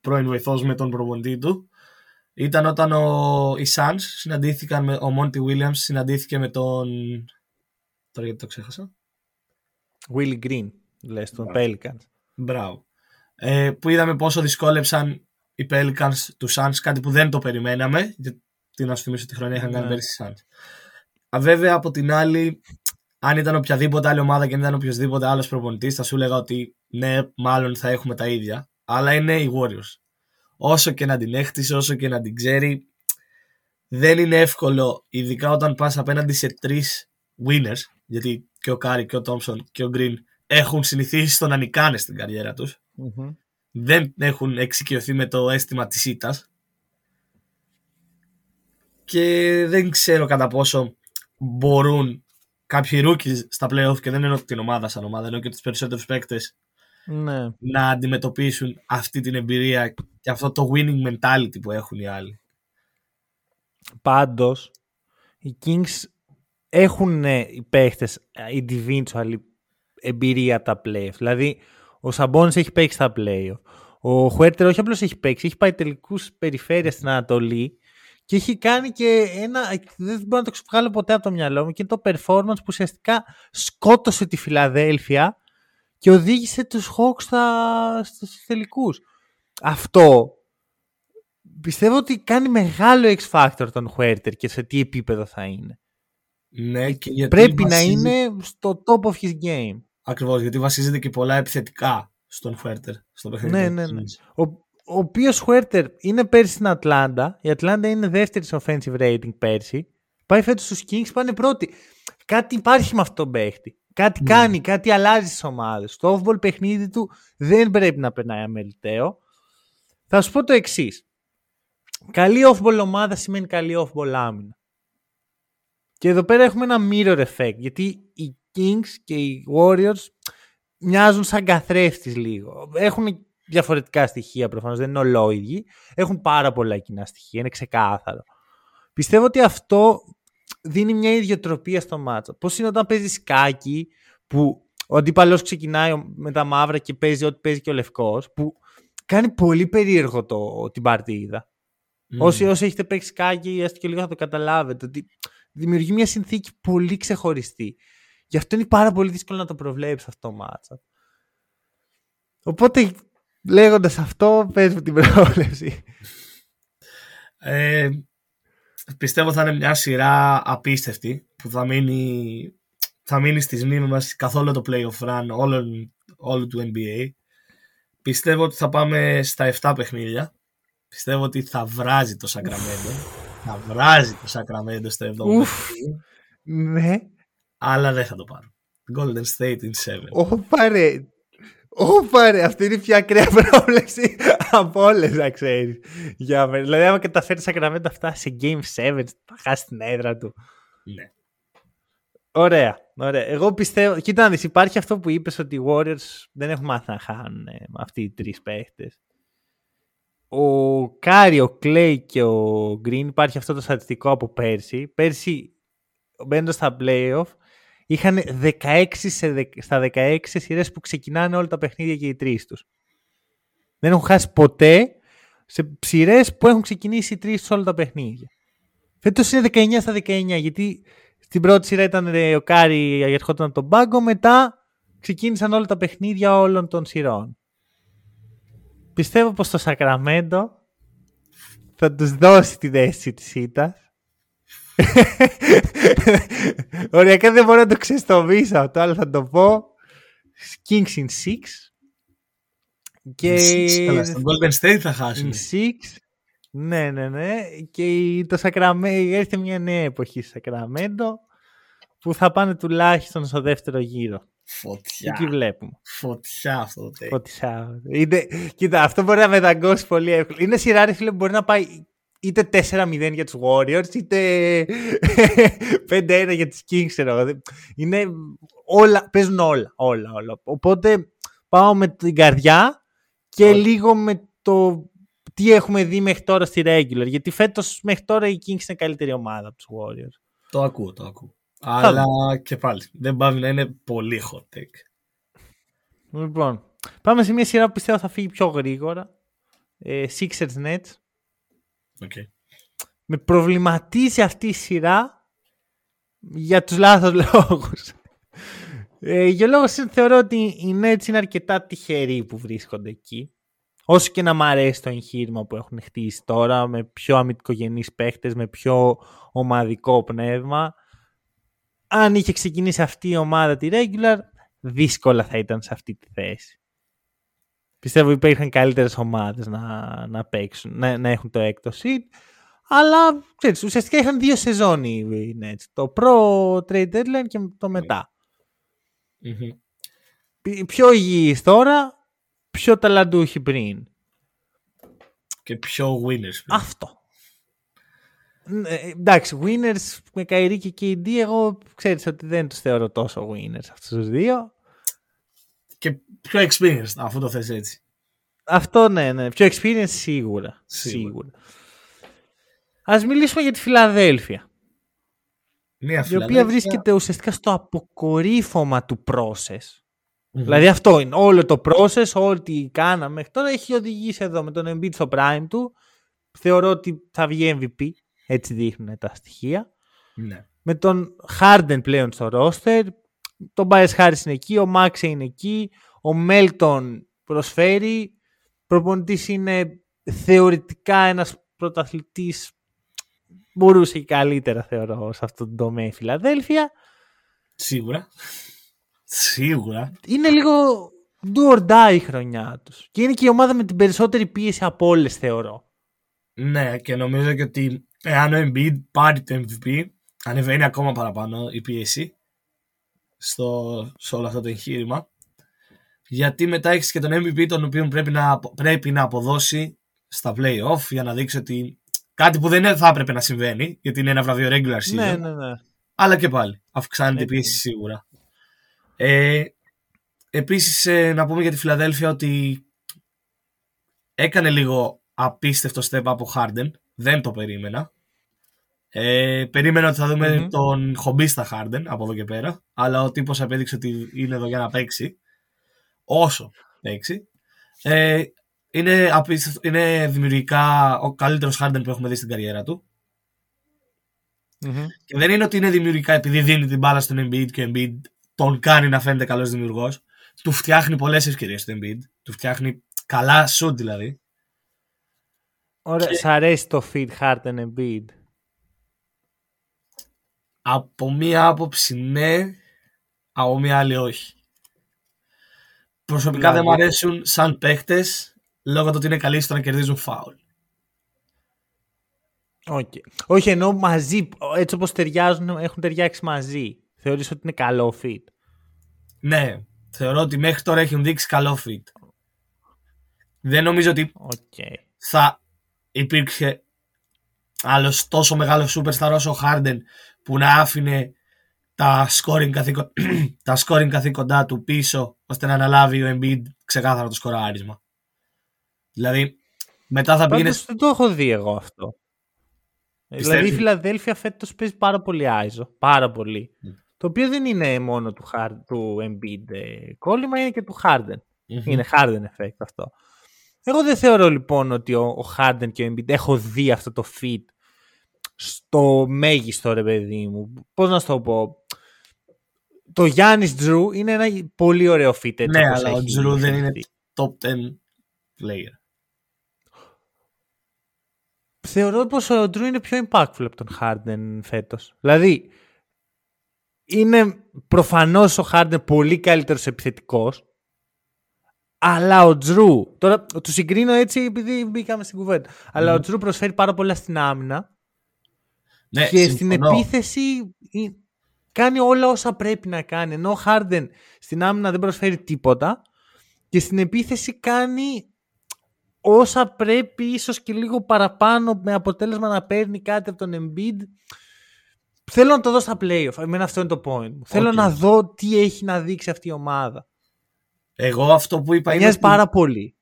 πρώην βοηθός με τον προπονητή του ήταν όταν ο, οι Suns συναντήθηκαν με, ο Monty Williams συναντήθηκε με τον τώρα γιατί το ξέχασα Willie Green λες τον Pelicans Μπράβο ε, που είδαμε πόσο δυσκόλεψαν οι Pelicans του Suns κάτι που δεν το περιμέναμε γιατί να σου θυμίσω τη χρονιά είχαν κάνει ναι. πέρυσι Suns Βέβαια από την άλλη αν ήταν οποιαδήποτε άλλη ομάδα και αν ήταν οποιοδήποτε άλλος προπονητής, θα σου έλεγα ότι ναι, μάλλον θα έχουμε τα ίδια. Αλλά είναι οι Warriors. Όσο και να την έχτισε, όσο και να την ξέρει, δεν είναι εύκολο, ειδικά όταν πας απέναντι σε τρεις winners, γιατί και ο Κάρι και ο Τόμψον και ο Γκριν έχουν συνηθίσει στο να νικάνε στην καριέρα τους. Δεν έχουν εξοικειωθεί με το αίσθημα της ήττας. Και δεν ξέρω κατά πόσο μπορούν κάποιοι rookies στα playoff και δεν εννοώ την ομάδα σαν ομάδα, εννοώ και τους περισσότερους παίκτες ναι. να αντιμετωπίσουν αυτή την εμπειρία και αυτό το winning mentality που έχουν οι άλλοι. Πάντως, οι Kings έχουν οι παίχτες individual εμπειρία από τα playoff. Δηλαδή, ο Σαμπόνι έχει παίξει στα playoff. Ο Χουέρτερ όχι απλώς έχει παίξει, έχει πάει τελικούς περιφέρεια στην Ανατολή και έχει κάνει και ένα. Δεν μπορώ να το ξεβγάλω ποτέ από το μυαλό μου και είναι το performance που ουσιαστικά σκότωσε τη Φιλαδέλφια και οδήγησε τους Hawks στα, στους τελικούς. Αυτό πιστεύω ότι κάνει μεγάλο X Factor τον Huerter και σε τι επίπεδο θα είναι. Ναι, και γιατί Πρέπει να είναι στο top of his game. Ακριβώς, γιατί βασίζεται και πολλά επιθετικά στον Huerter. Στο παιχνίδι ναι, ναι, ναι. Ο, ο οποίος Huerter είναι πέρσι στην Ατλάντα. Η Ατλάντα είναι δεύτερη σε offensive rating πέρσι. Πάει φέτος στους Kings, πάνε πρώτοι. Κάτι υπάρχει με αυτόν τον παίχτη. Κάτι mm. κάνει, κάτι αλλάζει στις ομάδες. Το off-ball παιχνίδι του δεν πρέπει να περνάει αμεληταίο. Θα σου πω το εξής. Καλή off-ball ομάδα σημαίνει καλή off-ball άμυνα. Και εδώ πέρα έχουμε ένα mirror effect. Γιατί οι Kings και οι Warriors μοιάζουν σαν καθρέφτης λίγο. Έχουν διαφορετικά στοιχεία προφανώς, δεν είναι ολόιδιοι. Έχουν πάρα πολλά κοινά στοιχεία, είναι ξεκάθαρο. Πιστεύω ότι αυτό δίνει μια ιδιοτροπία στο μάτσο. Πώς είναι όταν παίζεις σκάκι που ο αντίπαλος ξεκινάει με τα μαύρα και παίζει ό,τι παίζει και ο λευκός, που κάνει πολύ περίεργο το, την παρτίδα. Mm. Όσοι, όσοι έχετε παίξει σκάκι, έστω και λίγο θα το καταλάβετε, ότι δημιουργεί μια συνθήκη πολύ ξεχωριστή. Γι' αυτό είναι πάρα πολύ δύσκολο να το προβλέψει αυτό το μάτσα. Οπότε Λέγοντας αυτό, πες μου την πρόβλεψη. Ε, πιστεύω θα είναι μια σειρά απίστευτη που θα μείνει, θα μείνει στις μνήμες μας καθόλου το playoff run όλων, όλου του NBA. Πιστεύω ότι θα πάμε στα 7 παιχνίδια. Πιστεύω ότι θα βράζει το Sacramento. θα βράζει το Sacramento στο 7ο παιχνίδι. Ναι. Αλλά δεν θα το πάρω. Golden State in 7. Ω πάρε. Ω πάρε. Αυτή είναι η πιο ακραία πρόβλεψη από όλες, να ξέρεις. Για μένα. Δηλαδή, άμα καταφέρει Sacramento αυτά σε Game 7, θα χάσει την έδρα του. Ναι. Ωραία, ωραία. Εγώ πιστεύω. Κοίτα, να δεις, υπάρχει αυτό που είπες ότι οι Warriors δεν έχουν μάθει να χάνουν ε, με αυτοί οι τρεις παίχτες. Ο Κάρι, ο Κλέι και ο Γκριν υπάρχει αυτό το στατιστικό από πέρσι. Πέρσι, μπαίνοντας στα playoff, είχαν 16 σε, δε- στα 16 σειρές που ξεκινάνε όλα τα παιχνίδια και οι τρεις τους. Δεν έχουν χάσει ποτέ σε σειρές που έχουν ξεκινήσει οι τρεις τους όλα τα παιχνίδια. Φέτος είναι 19 στα 19, γιατί στην πρώτη σειρά ήταν ε, ο Κάρι ερχόταν από τον πάγκο, μετά ξεκίνησαν όλα τα παιχνίδια όλων των σειρών. Πιστεύω πως το Σακραμέντο θα τους δώσει την αίσθηση της ήττας. Οριακά δεν μπορώ να το ξεστομίσω αυτό, αλλά θα το πω. Kings in 6. Και Καλά, στον Golden State θα χάσουν. in 6. Ναι, ναι, ναι. Και η- το Σακραμέντο, έρχεται μια νέα εποχή στο Σακραμέντο που θα πάνε τουλάχιστον στο δεύτερο γύρο. Φωτιά. Εκεί βλέπουμε. Φωτιά αυτό το take. Φωτιά. Είναι, κοίτα, αυτό μπορεί να μεταγκώσει πολύ εύκολα. Είναι σειρά, ρε φίλε, που μπορεί να πάει είτε 4-0 για τους Warriors, είτε 5-1 για τους Kings, ξέρω εγώ. Είναι όλα, παίζουν όλα, όλα, όλα. Οπότε πάω με την καρδιά και Ωραία. λίγο με το τι έχουμε δει μέχρι τώρα στη regular. Γιατί φέτος μέχρι τώρα οι Kings είναι καλύτερη ομάδα από τους Warriors. Το ακούω, το ακούω. Αλλά και πάλι δεν πάβει να είναι πολύ hot take. Λοιπόν, πάμε σε μια σειρά που πιστεύω θα φύγει πιο γρήγορα. Ε, Sixers Nets. Okay. με προβληματίζει αυτή η σειρά για τους λάθος λόγους. Ε, για λόγος είναι- θεωρώ ότι οι Nets είναι αρκετά τυχεροί που βρίσκονται εκεί. Όσο και να μ' αρέσει το εγχείρημα που έχουν χτίσει τώρα, με πιο αμυντικογενείς παίχτες, με πιο ομαδικό πνεύμα. Αν είχε ξεκινήσει αυτή η ομάδα τη regular, δύσκολα θα ήταν σε αυτή τη θέση. Πιστεύω υπήρχαν καλύτερες ομάδες να, να παίξουν, να, να έχουν το έκτο seed. Αλλά ξέρεις, ουσιαστικά είχαν δύο σεζόν οι Nets. Το προ trade deadline και το μετά. Μμμ. Πι- Πιο υγιείς τώρα, πιο ταλαντούχοι πριν. Και πιο winners. πριν. Αυτό. Ε, εντάξει, winners με Καϊρή και KD, εγώ ξέρεις ότι δεν τους θεωρώ τόσο winners αυτούς τους δύο. Και πιο experienced, αφού το θες έτσι. Αυτό ναι, ναι. Πιο experience σίγουρα. Σίγουρα. Σίγουρα. Ας μιλήσουμε για τη Φιλαδέλφια. Μια η οποία Φιλαδέλφια- βρίσκεται ουσιαστικά στο αποκορύφωμα του process. Μμμ. Δηλαδή αυτό είναι. Όλο το process, ό,τι κάναμε μέχρι τώρα έχει οδηγήσει εδώ με τον Embiid στο prime του. Θεωρώ ότι θα βγει MVP. Έτσι δείχνουν τα στοιχεία. Ναι. Με τον Harden πλέον στο roster. Τον Bias Harris είναι εκεί. Ο Max είναι εκεί. Ο Melton προσφέρει. Προπονητής είναι θεωρητικά ένας πρωταθλητής μπορούσε και καλύτερα θεωρώ σε αυτόν τον τομέα η Φιλαδέλφια. Σίγουρα. Σίγουρα. είναι λίγο do or die η χρονιά τους. Και είναι και η ομάδα με την περισσότερη πίεση από όλες θεωρώ. Ναι, και νομίζω και ότι εάν ο Embiid πάρει το MVP, ανεβαίνει ακόμα παραπάνω η πίεση στο, σε όλο αυτό το εγχείρημα. Γιατί μετά έχεις και τον MVP τον οποίο πρέπει να, απο- πρέπει να αποδώσει στα playoff για να δείξει ότι κάτι που δεν θα έπρεπε να συμβαίνει, γιατί είναι ένα βραβείο regular season. Ναι, ναι, ναι. Αλλά και πάλι. Αυξάνεται η Έτσι. πίεση σίγουρα. Ε, επίσης ε, να πούμε για τη Φιλαδέλφια ότι έκανε λίγο απίστευτο step από Harden. Δεν το περίμενα. Ε, περίμενα ότι θα δούμε Μμμ. τον χομπίστα Harden από εδώ και πέρα. Αλλά ο τύπος απέδειξε ότι είναι εδώ για να παίξει. Όσο παίξει. Ε, είναι, απίστευτο, είναι δημιουργικά ο καλύτερος Harden που έχουμε δει στην καριέρα του. Μμμ. Και δεν είναι ότι είναι δημιουργικά επειδή δίνει την μπάλα στον Embiid και ο Embiid τον κάνει να φαίνεται καλός δημιουργός. Του φτιάχνει πολλές ευκαιρίες στον Embiid. Του φτιάχνει καλά shoot δηλαδή. Ωραία. Και- Σ' αρέσει το fit Harden Embiid; Από μία άποψη ναι, από μια άλλη όχι. Προσωπικά δεν μου Δηλαδή- αρέσουν σαν παίχτες λόγω του ότι είναι καλοί στο να κερδίζουν φάουλ. Οκ. Όχι, ενώ μαζί, έτσι όπως ταιριάζουν, έχουν ταιριάξει μαζί. Θεωρείς ότι είναι καλό fit; Ναι, θεωρώ ότι μέχρι τώρα έχουν δείξει καλό fit. Δεν νομίζω ότι Οκ. θα υπήρξε άλλος τόσο μεγάλος superstar όσο ο Harden που να άφηνε τα scoring, καθήκον, τα scoring καθήκοντά του πίσω ώστε να αναλάβει ο Embiid ξεκάθαρα το σκοράρισμα. Δηλαδή, μετά θα πήγαινε. Πάντως δεν το έχω δει εγώ αυτό. Πιστεύεις; Δηλαδή η Φιλαδέλφια φέτος παίζει πάρα πολύ άιζο. Πάρα πολύ. Το οποίο δεν είναι μόνο του, Hard, του Embiid ε, κόλλημα, είναι και του Harden. Είναι Harden effect αυτό. Εγώ δεν θεωρώ λοιπόν ότι ο, ο Harden και ο Embiid έχω δει αυτό το fit στο μέγιστο ρε παιδί μου. Πώς να σου το πω; Το Γιάννης Τζρου είναι ένα πολύ ωραίο fit. Έτσι, Ναι, όπως αλλά ο έχει Τζρου δεν είναι χτιστεί. top 10 player. Θεωρώ πως ο Τζρου είναι πιο impactful από τον Harden φέτος. Δηλαδή, είναι προφανώς ο Harden πολύ καλύτερος επιθετικός, αλλά ο Τζρου, τώρα του συγκρίνω έτσι επειδή μπήκαμε στην κουβέντα, αλλά ο Τζρου προσφέρει πάρα πολλά στην άμυνα Ναι, και στην συμφωνώ. επίθεση ε, κάνει όλα όσα πρέπει να κάνει. Ενώ ο Harden στην άμυνα δεν προσφέρει τίποτα και στην επίθεση κάνει όσα πρέπει ίσως και λίγο παραπάνω με αποτέλεσμα να παίρνει κάτι από τον Embiid. Θέλω να το δω στα playoff. Εμένα αυτό είναι το point μου. Θέλω Οκ. να δω τι έχει να δείξει αυτή η ομάδα. Εγώ αυτό που είπα Με είναι. νοιάζει ότι- πάρα πολύ.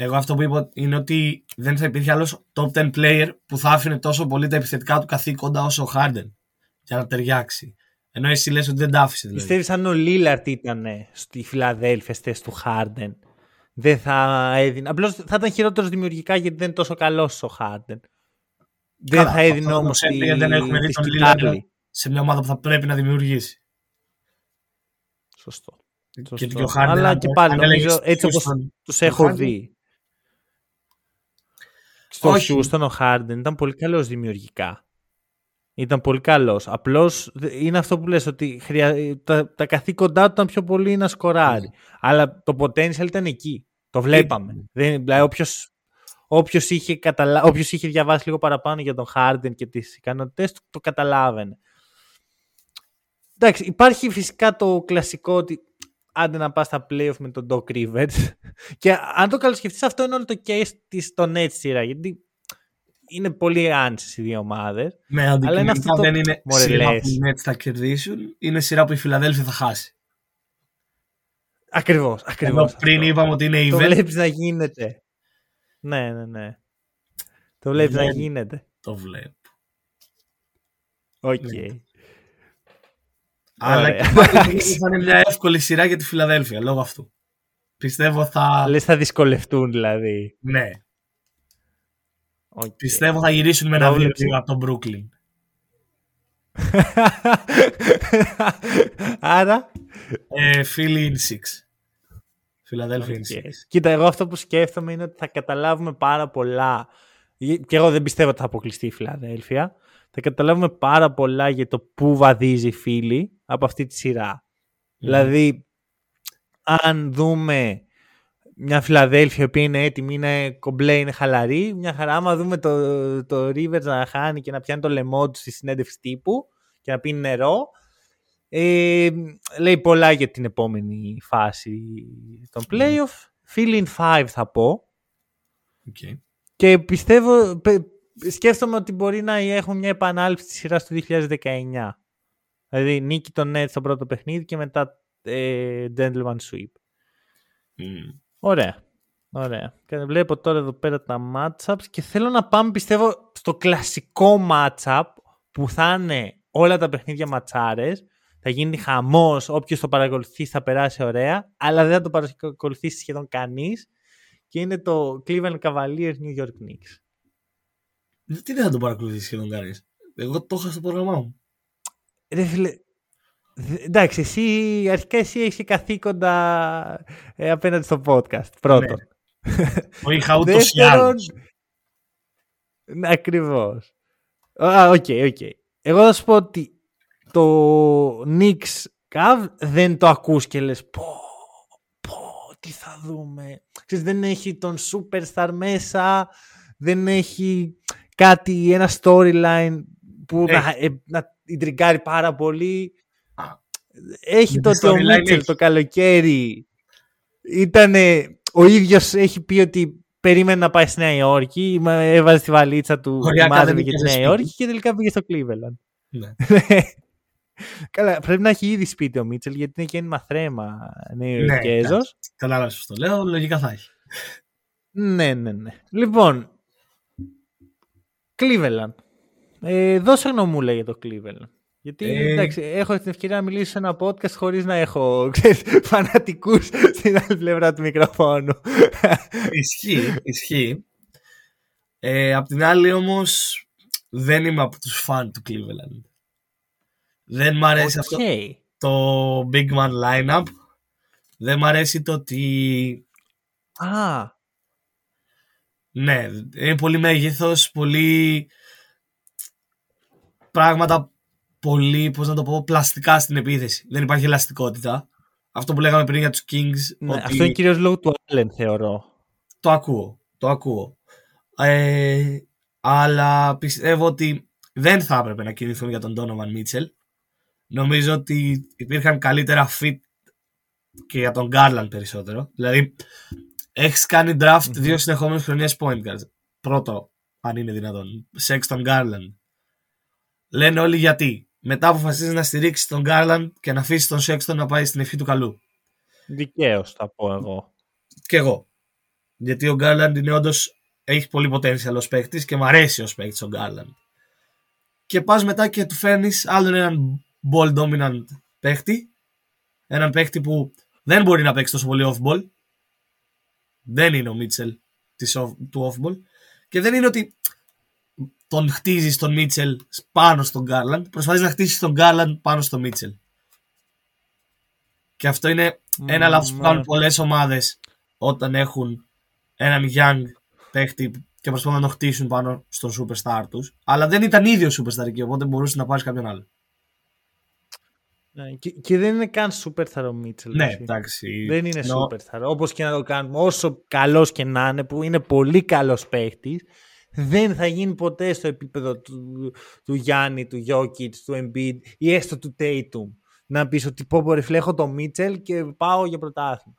Εγώ αυτό που είπα είναι ότι δεν θα υπήρχε άλλος top 10 player που θα άφηνε τόσο πολύ τα επιθετικά του καθήκοντα όσο ο Harden για να ταιριάξει. Ενώ εσύ λες ότι δεν τα άφησε δηλαδή. Πιστεύεις αν ο Λίλαρτ ήταν στη Φιλαδέλφια στη θέση του Χάρντεν δεν θα έδινε. Απλώς θα ήταν χειρότερος δημιουργικά γιατί δεν είναι τόσο καλός ο Χάρντεν. Δεν Καλά, θα έδινε αυτό το όμως ξέρει, τη, γιατί δεν έχουμε δει τη τον σκητάλη. Lillard σε μια ομάδα που θα πρέπει να δημιουργήσει. Σωστό. Και Σωστό. και ο Harden, Αλλά αν και το- πάλι αν νομίζω έλεγες έτσι όπως Houston, τους ο έχω Harden. δει. Στο Όχι. Houston ο Harden ήταν πολύ καλός δημιουργικά. Ήταν πολύ καλός. Απλώς δε- είναι αυτό που λες ότι χρεια... τα, τα καθήκοντά του ήταν πιο πολύ να σκοράρει. Ναι. Αλλά το potential ήταν εκεί. Το βλέπαμε. Δεν, δηλαδή όποιος, όποιος, είχε καταλα... όποιος είχε διαβάσει λίγο παραπάνω για τον Harden και τις ικανότητες του, το καταλάβαινε. Εντάξει, υπάρχει φυσικά το κλασικό ότι άντε να πας στα playoff με τον Doc Rivers. και αν το καλοσκεφτείς αυτό είναι όλο το case της το Nets σειρά. Γιατί είναι πολύ άντσες οι δύο ομάδες. Ναι, Αλλά είναι αντικειμενικά αυτό το δεν είναι μωρέ, σειρά λες. που οι Nets θα κερδίσουν, είναι σειρά που η Φιλαδέλφια θα χάσει. Ακριβώς, Ενώ ακριβώς. πριν αυτό. είπαμε ότι είναι Το event, βλέπεις να γίνεται. Ναι, ναι, ναι. Το βλέπεις να Δεν- γίνεται. το βλέπω. Οκ. Ναι. Αλλά Ωραία. και πάλι θα είναι μια εύκολη σειρά για τη Φιλαδέλφια λόγω αυτού. Πιστεύω θα. Λες θα δυσκολευτούν δηλαδή. Ναι. Οκ. Πιστεύω θα γυρίσουν με ένα Πρόβλεψη. 2 από τον Brooklyn. Άρα. Ε, Philly in 6. Φιλαδέλφια in 6. οκ. Κοίτα, εγώ αυτό που σκέφτομαι είναι ότι θα καταλάβουμε πάρα πολλά. Και εγώ δεν πιστεύω ότι θα αποκλειστεί η Φιλαδέλφια. Θα καταλάβουμε πάρα πολλά για το πού βαδίζει η φίλη από αυτή τη σειρά. Δηλαδή, αν δούμε μια Φιλαδέλφια η οποία είναι έτοιμη, είναι κομπλέ, είναι χαλαρή, μια χαρά. Άμα δούμε το, το Rivers να χάνει και να πιάνει το λαιμό του στη συνέντευξη τύπου και να πίνει νερό, ε, λέει πολλά για την επόμενη φάση των playoff. Feeling 5 θα πω. Okay. Και πιστεύω, πε- σκέφτομαι ότι μπορεί να έχουμε μια επανάληψη της σειράς του 2019. Δηλαδή νίκη των Nets στο πρώτο παιχνίδι και μετά ε, Gentleman Sweep. Mm. Ωραία. Ωραία. Και βλέπω τώρα εδώ πέρα τα matchups και θέλω να πάμε πιστεύω στο κλασικό matchup που θα είναι όλα τα παιχνίδια ματσάρες. Θα γίνει χαμός, όποιος το παρακολουθεί θα περάσει ωραία, αλλά δεν θα το παρακολουθήσει σχεδόν κανείς και είναι το Cleveland Cavaliers New York Knicks. Τι δεν θα τον παρακολουθήσει σχεδόν κανείς; Εγώ το είχα στο πρόγραμμά μου. Ρε φίλε, δε- εντάξει, εσύ, αρχικά εσύ έχεις και καθήκοντα ε, απέναντι στο podcast, πρώτον. Το είχα ούτως ή Δεύτερον, άλλως. ναι, ακριβώς. Α, οκ, οκ. Εγώ θα σου πω ότι το Knicks Cavs δεν το ακούς και λες πω, πω, τι θα δούμε. Ξέρεις, δεν έχει τον superstar μέσα, δεν έχει κάτι, ένα storyline που να, ε, να πάρα πολύ. Έχει το ότι ο Μίτσελ το καλοκαίρι ήταν ο ίδιος έχει πει ότι περίμενε να πάει στη Νέα Υόρκη, έβαζε τη βαλίτσα του, μάζευε για τη Νέα Υόρκη και τελικά πήγε στο Cleveland. Ναι. Καλά, πρέπει να έχει ήδη σπίτι ο Μίτσελ γιατί είναι και ένα θρέμα Νέο Υόρκεζο. Ναι, Κατάλαβα το λέω, λογικά θα έχει. Ναι, ναι, ναι. Λοιπόν, Cleveland. Ε, δώσε γνωμούλα για το Cleveland. Γιατί ε... εντάξει, έχω την ευκαιρία να μιλήσω σε ένα podcast χωρίς να έχω ξέρεις, φανατικούς στην άλλη πλευρά του μικροφόνου. Ισχύει, ισχύει. Ε, απ' την άλλη όμως δεν είμαι από τους φαν του Cleveland. Δεν μ' αρέσει αυτό το big man lineup. Δεν μ' αρέσει το ότι... Α. Ναι, είναι πολύ μέγεθος, πολύ πράγματα πολύ, πώς να το πω, πλαστικά στην επίθεση. Δεν υπάρχει ελαστικότητα. Αυτό που λέγαμε πριν για τους Kings. Ναι, ότι... Αυτό είναι κυρίως λόγω του Allen θεωρώ. Το ακούω, το ακούω. Ε, αλλά πιστεύω ότι δεν θα έπρεπε να κινηθούν για τον Donovan Mitchell. Νομίζω ότι υπήρχαν καλύτερα fit και για τον Garland περισσότερο. Δηλαδή, έχεις κάνει draft mm-hmm. δύο συνεχόμενες χρονιές point guards. Πρώτο, αν είναι δυνατόν. Sexton Garland. Λένε όλοι γιατί. Μετά αποφασίζεις να στηρίξεις τον Garland και να αφήσεις τον Sexton να πάει στην ευχή του καλού. Δικαίως, θα πω εγώ. Και εγώ. Γιατί ο Garland είναι όντως έχει πολύ potential ως παίκτης και μου αρέσει ως παίκτης ο Garland. Και πας μετά και του φέρνεις άλλον έναν ball dominant παίχτη. Έναν παίχτη που δεν μπορεί να παίξει τόσο πολύ off-ball. Δεν είναι ο Μίτσελ του off-ball. Και δεν είναι ότι τον χτίζεις τον Μίτσελ πάνω στον Γκάρλαντ. Προσπαθείς να χτίσεις τον Γκάρλαντ πάνω στον Μίτσελ. Και αυτό είναι ένα mm, λάθος που κάνουν πολλές ομάδες όταν έχουν έναν young παίχτη και προσπαθούν να τον χτίσουν πάνω στον superstar τους. Αλλά δεν ήταν ίδιο superstar εκεί, οπότε μπορούσε να πάρεις κάποιον άλλο. Ναι, και, και, δεν είναι καν superstar ο Μίτσελ. Ναι, εντάξει. Δεν είναι no. superstar. Όπως και να το κάνουμε, όσο καλός και να είναι, που είναι πολύ καλός παίχτης, δεν θα γίνει ποτέ στο επίπεδο του, του Γιάννη, του Γιώκητς, του Embiid ή έστω του Tatum. Να πεις ότι πω πω ρεφλέχω το Μίτσελ και πάω για πρωτάθλημα.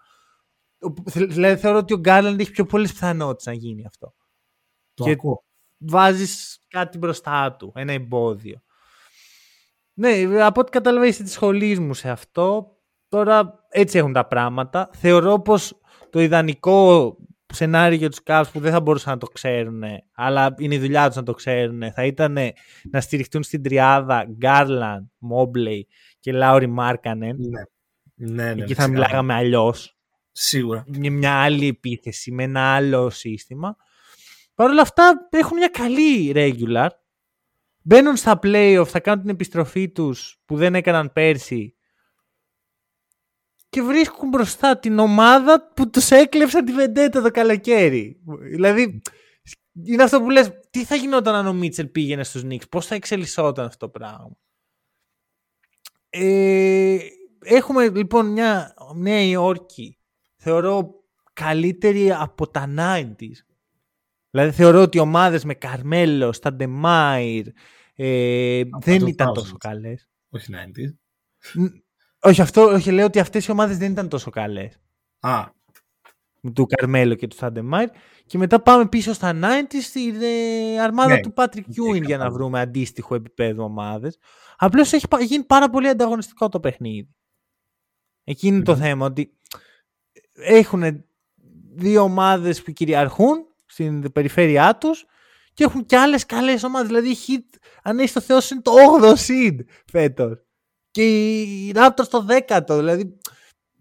Δηλαδή θεωρώ ότι ο Γκάρλαντ έχει πιο πολλές πιθανότητες να γίνει αυτό. Το και ακούω. βάζεις κάτι μπροστά του, ένα εμπόδιο. Ναι, από ό,τι καταλαβαίνετε της σχολής μου σε αυτό, τώρα έτσι έχουν τα πράγματα. Θεωρώ πως το ιδανικό σενάριο για τους Cavs που δεν θα μπορούσαν να το ξέρουν, αλλά είναι η δουλειά τους να το ξέρουν, θα ήταν να στηριχτούν στην τριάδα Garland, Mobley και Λάουρι Μάρκανεν. Ναι. Ναι, ναι, Εκεί θα μιλάγαμε αλλιώς. Σίγουρα. Με μια άλλη επίθεση, με ένα άλλο σύστημα. Παρ' όλα αυτά έχουν μια καλή regular. Μπαίνουν στα playoff, θα κάνουν την επιστροφή τους που δεν έκαναν πέρσι και βρίσκουν μπροστά την ομάδα που τους έκλεψαν τη βεντέτα το καλοκαίρι. Δηλαδή, είναι αυτό που λες, τι θα γινόταν αν ο Μίτσελ πήγαινε στους Νίξ, πώς θα εξελισσόταν αυτό το πράγμα; Ε, έχουμε λοιπόν μια Νέα Υόρκη, θεωρώ καλύτερη από τα 90s. Δηλαδή θεωρώ ότι οι ομάδες με Καρμέλο, Σταντεμάιρ ε, δεν ήταν τόσο καλές. Όχι 90s. Όχι, αυτό, όχι, λέω ότι αυτές οι ομάδες δεν ήταν τόσο καλές. Α. Του Καρμέλο και του Σαντεμάιρ. Και μετά πάμε πίσω στα 90 στην ε, αρμάδα ναι. του Patrick Ewing για να βρούμε αντίστοιχο επίπεδο ομάδες. Απλώς έχει γίνει πάρα πολύ ανταγωνιστικό το παιχνίδι. Εκεί είναι το θέμα, ότι έχουν δύο ομάδες που κυριαρχούν στην περιφέρειά τους και έχουν και άλλες καλές ομάδες. Δηλαδή, hit, αν έχεις το Θεός, είναι το 8ο seed φέτος και η Raptors στο δέκατο. Δηλαδή,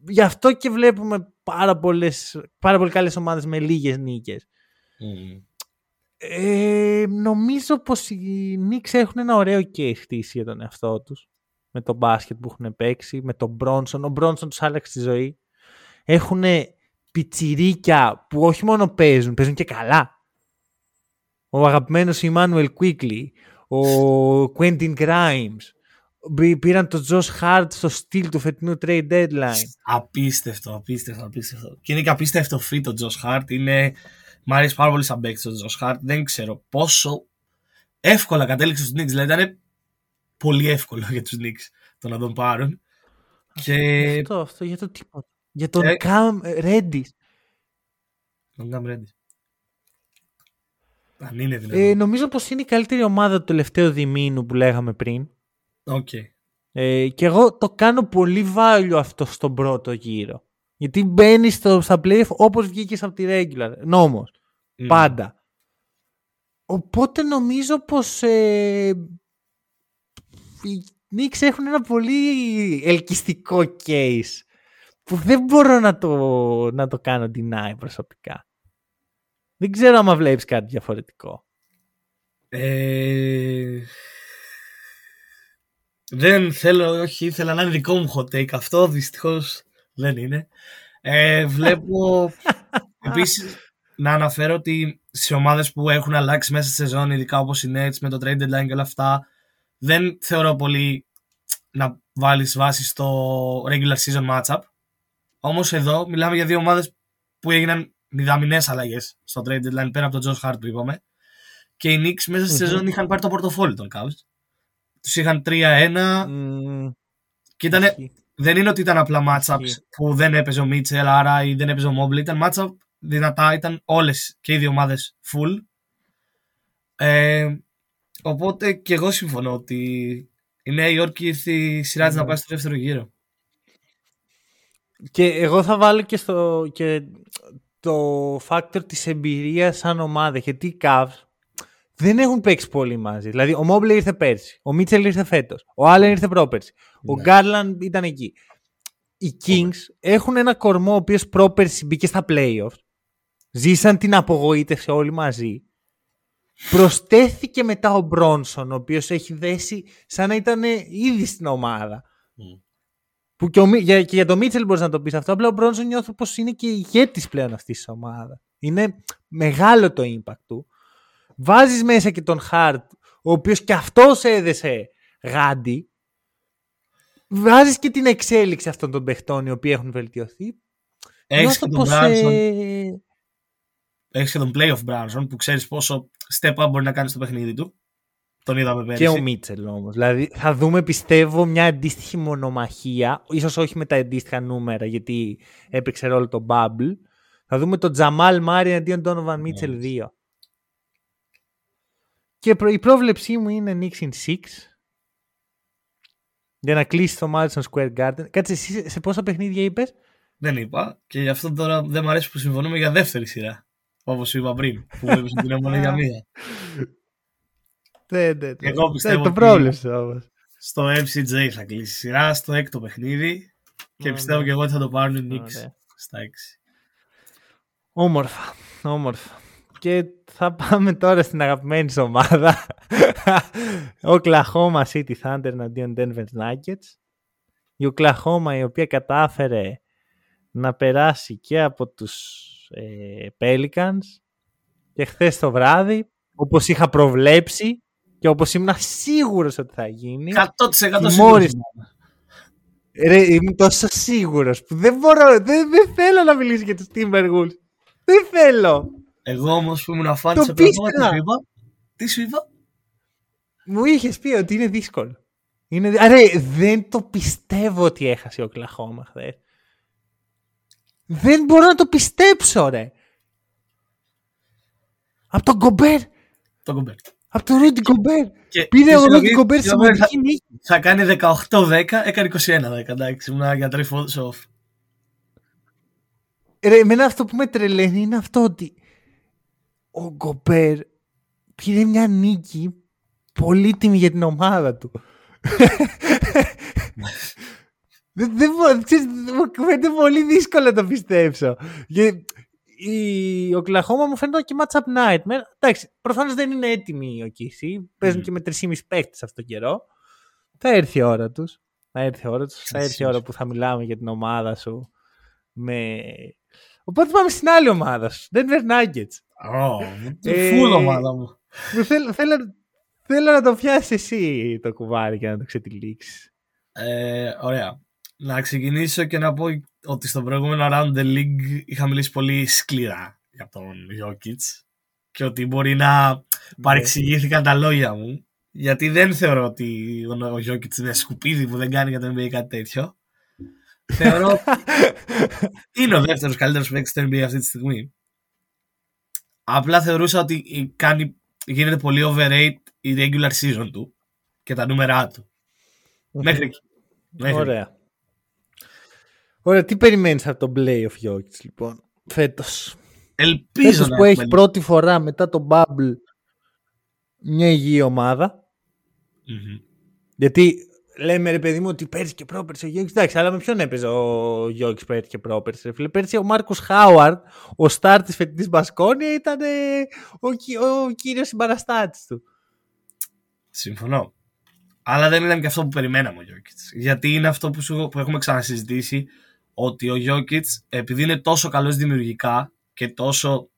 γι' αυτό και βλέπουμε πάρα, πολλές, πάρα πολύ καλές ομάδες με λίγες νίκες. Mm. Ε, νομίζω πως οι Knicks έχουν ένα ωραίο case χτίσει για τον εαυτό τους. Με τον μπάσκετ που έχουν παίξει, με τον Μπρόνσον. Ο Μπρόνσον τους άλλαξε τη ζωή. Έχουν πιτσιρίκια που όχι μόνο παίζουν, παίζουν και καλά. Ο αγαπημένος Immanuel Quickly, ο Quentin Grimes, Πήραν τον Josh Hart στο στυλ του φετινού trade deadline. Απίστευτο, απίστευτο, απίστευτο. Και είναι και απίστευτο fit ο Josh Hart. Είναι... Μ' αρέσει πάρα πολύ σαν παίκτη ο Josh Hart. Δεν ξέρω πόσο εύκολα κατέληξε στους Knicks. Δηλαδή ήταν πολύ εύκολο για τους Knicks το να τον πάρουν. Και... Αυτό, αυτό, για το τίποτα. Για τον ε... Cam Reddish. Τον Cam Reddish. Αν είναι δηλαδή. Ε, νομίζω πως είναι η καλύτερη ομάδα του τελευταίου διμήνου που λέγαμε πριν. Okay. Ε, και εγώ το κάνω πολύ value αυτό στον πρώτο γύρο. Γιατί μπαίνει στο, στα playoff όπως βγήκε από τη regular. Νόμος. Mm. Πάντα. Οπότε νομίζω πως ε, οι Knicks έχουν ένα πολύ ελκυστικό case που δεν μπορώ να το, να το κάνω deny προσωπικά. Δεν ξέρω άμα βλέπεις κάτι διαφορετικό. Ε, δεν θέλω, όχι, ήθελα να είναι δικό μου hot take αυτό, δυστυχώς δεν είναι. Ε, βλέπω επίσης να αναφέρω ότι σε ομάδες που έχουν αλλάξει μέσα στη σεζόν, ειδικά όπως οι Nets με το trade deadline και όλα αυτά, δεν θεωρώ πολύ να βάλεις βάση στο regular season matchup. Όμως εδώ μιλάμε για δύο ομάδες που έγιναν μηδαμινές αλλαγές στο trade deadline πέρα από τον Josh Hart που είπαμε. Και οι Knicks μέσα στη σεζόν είχαν πάρει το πορτοφόλι των Cavs. Τους είχαν 3-1 mm. και ήταν, δεν είναι ότι ήταν απλά matchups που δεν έπαιζε ο Mitchell άρα ή δεν έπαιζε ο Mobley. Ήταν matchup δυνατά, ήταν όλες και οι δύο ομάδες full. Ε, οπότε και εγώ συμφωνώ ότι η Νέα Υόρκη ήρθε η σειρά mm. να πάει στο δεύτερο γύρο. Και εγώ θα βάλω και, στο, και το factor της εμπειρίας σαν ομάδα. Γιατί οι Cavs δεν έχουν παίξει πολύ μαζί. Δηλαδή, ο Μόμπλε ήρθε πέρσι. Ο Μίτσελ ήρθε φέτος. Ο Άλεν ήρθε πρόπερσι. Ο ναι. Γκάρλαντ ήταν εκεί. Οι Kings έχουν ένα κορμό ο οποίος πρόπερσι μπήκε στα playoffs. Ζήσαν την απογοήτευση όλοι μαζί. Προστέθηκε μετά ο Μπρόνσον, ο οποίος έχει δέσει σαν να ήταν ήδη στην ομάδα. Mm. Που και, ο, για, και για τον Μίτσελ μπορείς να το πεις αυτό. Απλά ο Μπρόνσον νιώθω πως είναι και ηγέτης πλέον αυτής της ομάδας. Είναι μεγάλο το impact του. Βάζεις μέσα και τον Χαρτ, ο οποίος και αυτός έδεσε γάντι. Βάζεις και την εξέλιξη αυτών των παιχτών οι οποίοι έχουν βελτιωθεί. Έχεις και, τον Branson, ε... Έχεις και τον playoff Branson που ξέρεις πόσο step up μπορεί να κάνεις στο παιχνίδι του. Τον είδαμε πέρυσι. Και ο Μίτσελ όμως. Δηλαδή θα δούμε πιστεύω μια αντίστοιχη μονομαχία. Ίσως όχι με τα αντίστοιχα νούμερα γιατί έπαιξε ρόλο το Bubble. Θα δούμε τον Τζαμάλ Μάρι αντίον τον Donovan Μίτσελ 2. Και η πρόβλεψή μου είναι Knicks in 6 για να κλείσει το Madison Square Garden. Κάτσε εσύ σε πόσα παιχνίδια είπες; Δεν είπα και γι' αυτό τώρα δεν μου αρέσει που συμφωνούμε για δεύτερη σειρά. Όπως είπα πριν, που βλέπει την έμονε για μία. Ναι, ναι, Εγώ πιστεύω. Το πρόβλεψα όμως. Στο MCJ θα κλείσει η σειρά, στο έκτο παιχνίδι. Και πιστεύω και εγώ ότι θα το πάρουν οι Knicks στα 6. Όμορφα, όμορφα. Και θα πάμε τώρα στην αγαπημένη σου ομάδα. Oklahoma City Thunder εναντίον Denver Nuggets. Η Oklahoma η οποία κατάφερε να περάσει και από τους ε, Pelicans και χθες το βράδυ όπως είχα προβλέψει και όπως ήμουν σίγουρος ότι θα γίνει 100% σίγουρος Ρε, είμαι τόσο σίγουρος που δεν μπορώ, δεν, δεν θέλω να μιλήσω για τους Timberwolves. Δεν θέλω. Εγώ όμως που ήμουν αφάνη της τι σου είπα; Τι σου είπα; Μου είχες πει ότι είναι δύσκολο. Είναι... Αρέ, δεν το πιστεύω ότι έχασε ο Κλαχώμα χθε. Δεν μπορώ να το πιστέψω, ρε. Από τον Κομπέρ. Τον Κομπέρ. Από τον Ρούντι Κομπέρ. Πήρε ο Ρούντι Κομπέρ σημαντική νίκη. Θα κάνει 18-10, έκανε 21-10. Εντάξει, ήμουν για τρίφο off. Ρε, εμένα αυτό που με τρελαίνει είναι αυτό ότι ο Γκομπέρ πήρε μια νίκη πολύτιμη για την ομάδα του. δεν, δεν, μου φαίνεται πολύ δύσκολο να το πιστέψω. Η Οκλαχώμα μου φαίνεται και match up night. Εντάξει, προφανώς δεν είναι έτοιμοι ο Κίση. Παίζουν και με 3,5 παίχτες αυτόν τον καιρό. Θα έρθει η ώρα τους. Θα έρθει η ώρα τους. Θα έρθει η ώρα που θα μιλάμε για την ομάδα σου. Με... Οπότε πάμε στην άλλη ομάδα σου. Denver Nuggets. Oh, φουλ ομάδα μου. Θέλω, θέλω, Θέλω να το πιάσεις εσύ το κουβάρι και να το ξετυλίξεις. Ε, ωραία. Να ξεκινήσω και να πω ότι στο προηγούμενο Round the League είχα μιλήσει πολύ σκληρά για τον Jokic και ότι μπορεί να ναι. παρεξηγήθηκαν τα λόγια μου γιατί δεν θεωρώ ότι ο Jokic είναι σκουπίδι που δεν κάνει για το NBA κάτι τέτοιο. θεωρώ είναι ο δεύτερος καλύτερος παίκτης στο NBA αυτή τη στιγμή. Απλά θεωρούσα ότι κάνει, γίνεται πολύ overrate η regular season του και τα νούμερά του. Μέχρι εκεί. Ωραία. Ωραία, τι περιμένεις από τον playoff Jokic λοιπόν φέτος; Ελπίζω φέτος που έχει πρώτη φορά μετά το bubble μια υγιή Γιατί λέμε ρε παιδί μου ότι πέρυσι και πρόπερσι ο Γιώργης, εντάξει, αλλά με ποιον έπαιζε ο Γιώργης πέρυσι και πρόπερσι. Φίλε; Πέρυσι ο Μάρκος Χάουαρντ, ο στάρ της φετινής Μπασκόνια, ήταν ο, ο κύριος συμπαραστάτης του. Συμφωνώ. Αλλά δεν ήταν και αυτό που περιμέναμε ο Γιώκητς. Γιατί είναι αυτό που, σου, που έχουμε ξανασυζητήσει, ότι ο Γιώκητς, επειδή είναι τόσο καλός δημιουργικά και τόσο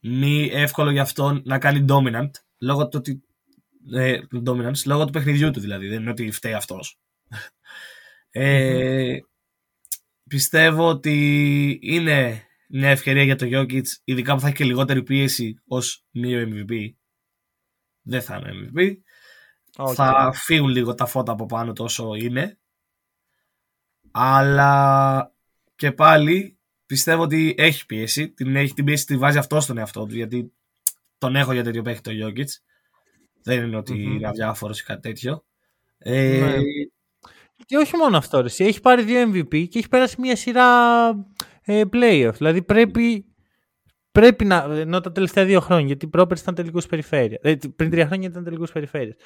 μη εύκολο για αυτόν να κάνει dominant, λόγω του ότι ε, dominance, λόγω του παιχνιδιού του δηλαδή, δεν είναι ότι φταίει αυτός. Ε, πιστεύω ότι είναι μια ευκαιρία για το Jokic, ειδικά που θα έχει και λιγότερη πίεση ως μείο MVP. Δεν θα είναι MVP. Θα φύγουν λίγο τα φώτα από πάνω τόσο είναι. Αλλά και πάλι πιστεύω ότι έχει πίεση. Την, έχει, την πίεση τη βάζει αυτό στον εαυτό του γιατί τον έχω για τέτοιο παίχτη το Jokic. Δεν είναι ότι mm-hmm. είναι αδιάφορος ή κάτι τέτοιο. Ε, ναι. Και όχι μόνο αυτό, ρε. έχει πάρει δύο MVP και έχει περάσει μια σειρά ε, playoff. Δηλαδή πρέπει, πρέπει να. ενώ τα τελευταία δύο χρόνια, γιατί πρόπερση ήταν τελικούς περιφέρειας. Ε, πριν τρία χρόνια ήταν τελικούς περιφέρειας.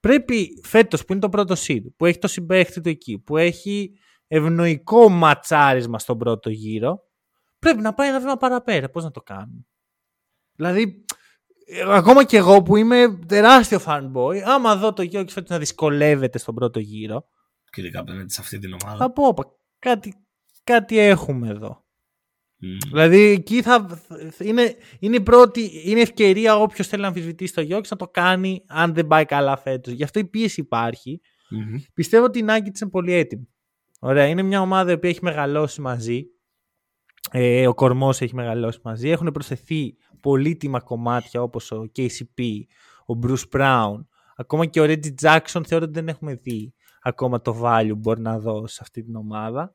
Πρέπει φέτος που είναι το πρώτο seed, που έχει το συμπέχτη του εκεί, που έχει ευνοϊκό ματσάρισμα στον πρώτο γύρο, πρέπει να πάει ένα βήμα παραπέρα. Πώς να το κάνουμε; Δηλαδή, ακόμα και εγώ που είμαι τεράστιο fanboy, άμα δω το Γιώργης φέτος να δυσκολεύεται στον πρώτο γύρο. Και ειδικά απέναντι σε αυτή την ομάδα. Θα πω, κάτι, κάτι έχουμε εδώ. Mm. Δηλαδή εκεί θα, είναι, είναι, πρώτη, είναι ευκαιρία όποιος θέλει να αμφισβητήσει το Γιώργης να το κάνει αν δεν πάει καλά φέτος. Γι' αυτό η πίεση υπάρχει. Mm-hmm. Πιστεύω ότι η Nuggets είναι πολύ έτοιμη. Ωραία, είναι μια ομάδα που έχει μεγαλώσει μαζί. Ε, ο κορμός έχει μεγαλώσει μαζί. Έχουν προσθεθεί πολύτιμα κομμάτια όπως ο KCP, ο Bruce Brown, ακόμα και ο Reggie Jackson θεωρώ ότι δεν έχουμε δει ακόμα το value που μπορεί να δώσει σε αυτή την ομάδα.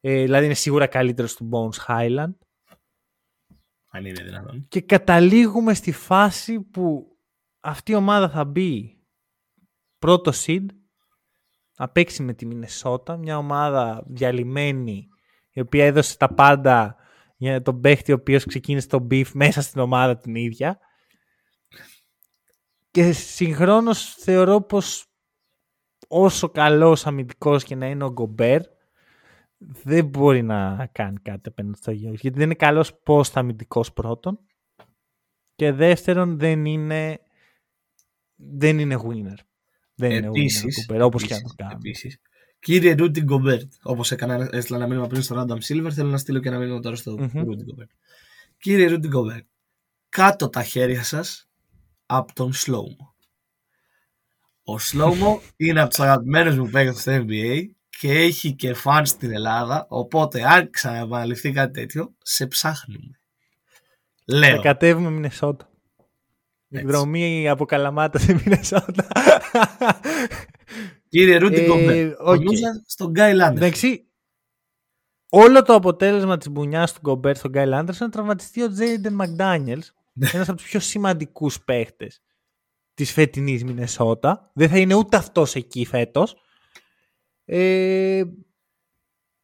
Ε, δηλαδή είναι σίγουρα καλύτερος του Bones Highland. Αν είναι δυνατόν. Και καταλήγουμε στη φάση που αυτή η ομάδα θα μπει πρώτο seed, να παίξει με τη Μινεσότα, μια ομάδα διαλυμένη η οποία έδωσε τα πάντα για τον παίχτη ο οποίος ξεκίνησε τον beef μέσα στην ομάδα την ίδια. Και συγχρόνως θεωρώ πως όσο καλός αμυντικός και να είναι ο Γκομπέρ δεν μπορεί να κάνει κάτι απέναντι στο Γιώργος. Γιατί δεν είναι καλός πώς αμυντικός πρώτον και δεύτερον δεν είναι δεν είναι winner. Δεν επίσης, είναι winner, όπως και αν το κάνει. Επίσης, Κύριε Ρούντι Γκομπέρτ, όπως έστειλα ένα μήνυμα πριν στον Άνταμ Σίλβερ, θέλω να στείλω και ένα μήνυμα τώρα στο mm-hmm. Ρούντι Γκομπέρτ. Κύριε Ρούντι Γκομπέρτ, κάτω τα χέρια σας από τον Slow Mo. Ο Slow Mo είναι από τους αγαπημένους μου παίκτες στο NBA και έχει και φαν στην Ελλάδα. Οπότε, αν ξαναεπαναληφθεί κάτι τέτοιο, σε ψάχνουμε. Λέω. Θα κατέβουμε Μινεσότα. Εκδρομή από Καλαμάτα σε Μινεσότα. Κύριε Ρούντι ε, okay. στον Γκάι Λάντερ. Εντάξει, όλο το αποτέλεσμα της μπουνιάς του Γκομπέρ στον Γκάι Λάντερ είναι να τραυματιστεί ο Τζέιντεν Μακδάνιελς, ένας από τους πιο σημαντικούς παίχτες της φετινής Μινεσότα. Δεν θα είναι ούτε αυτός εκεί φέτος. Ε,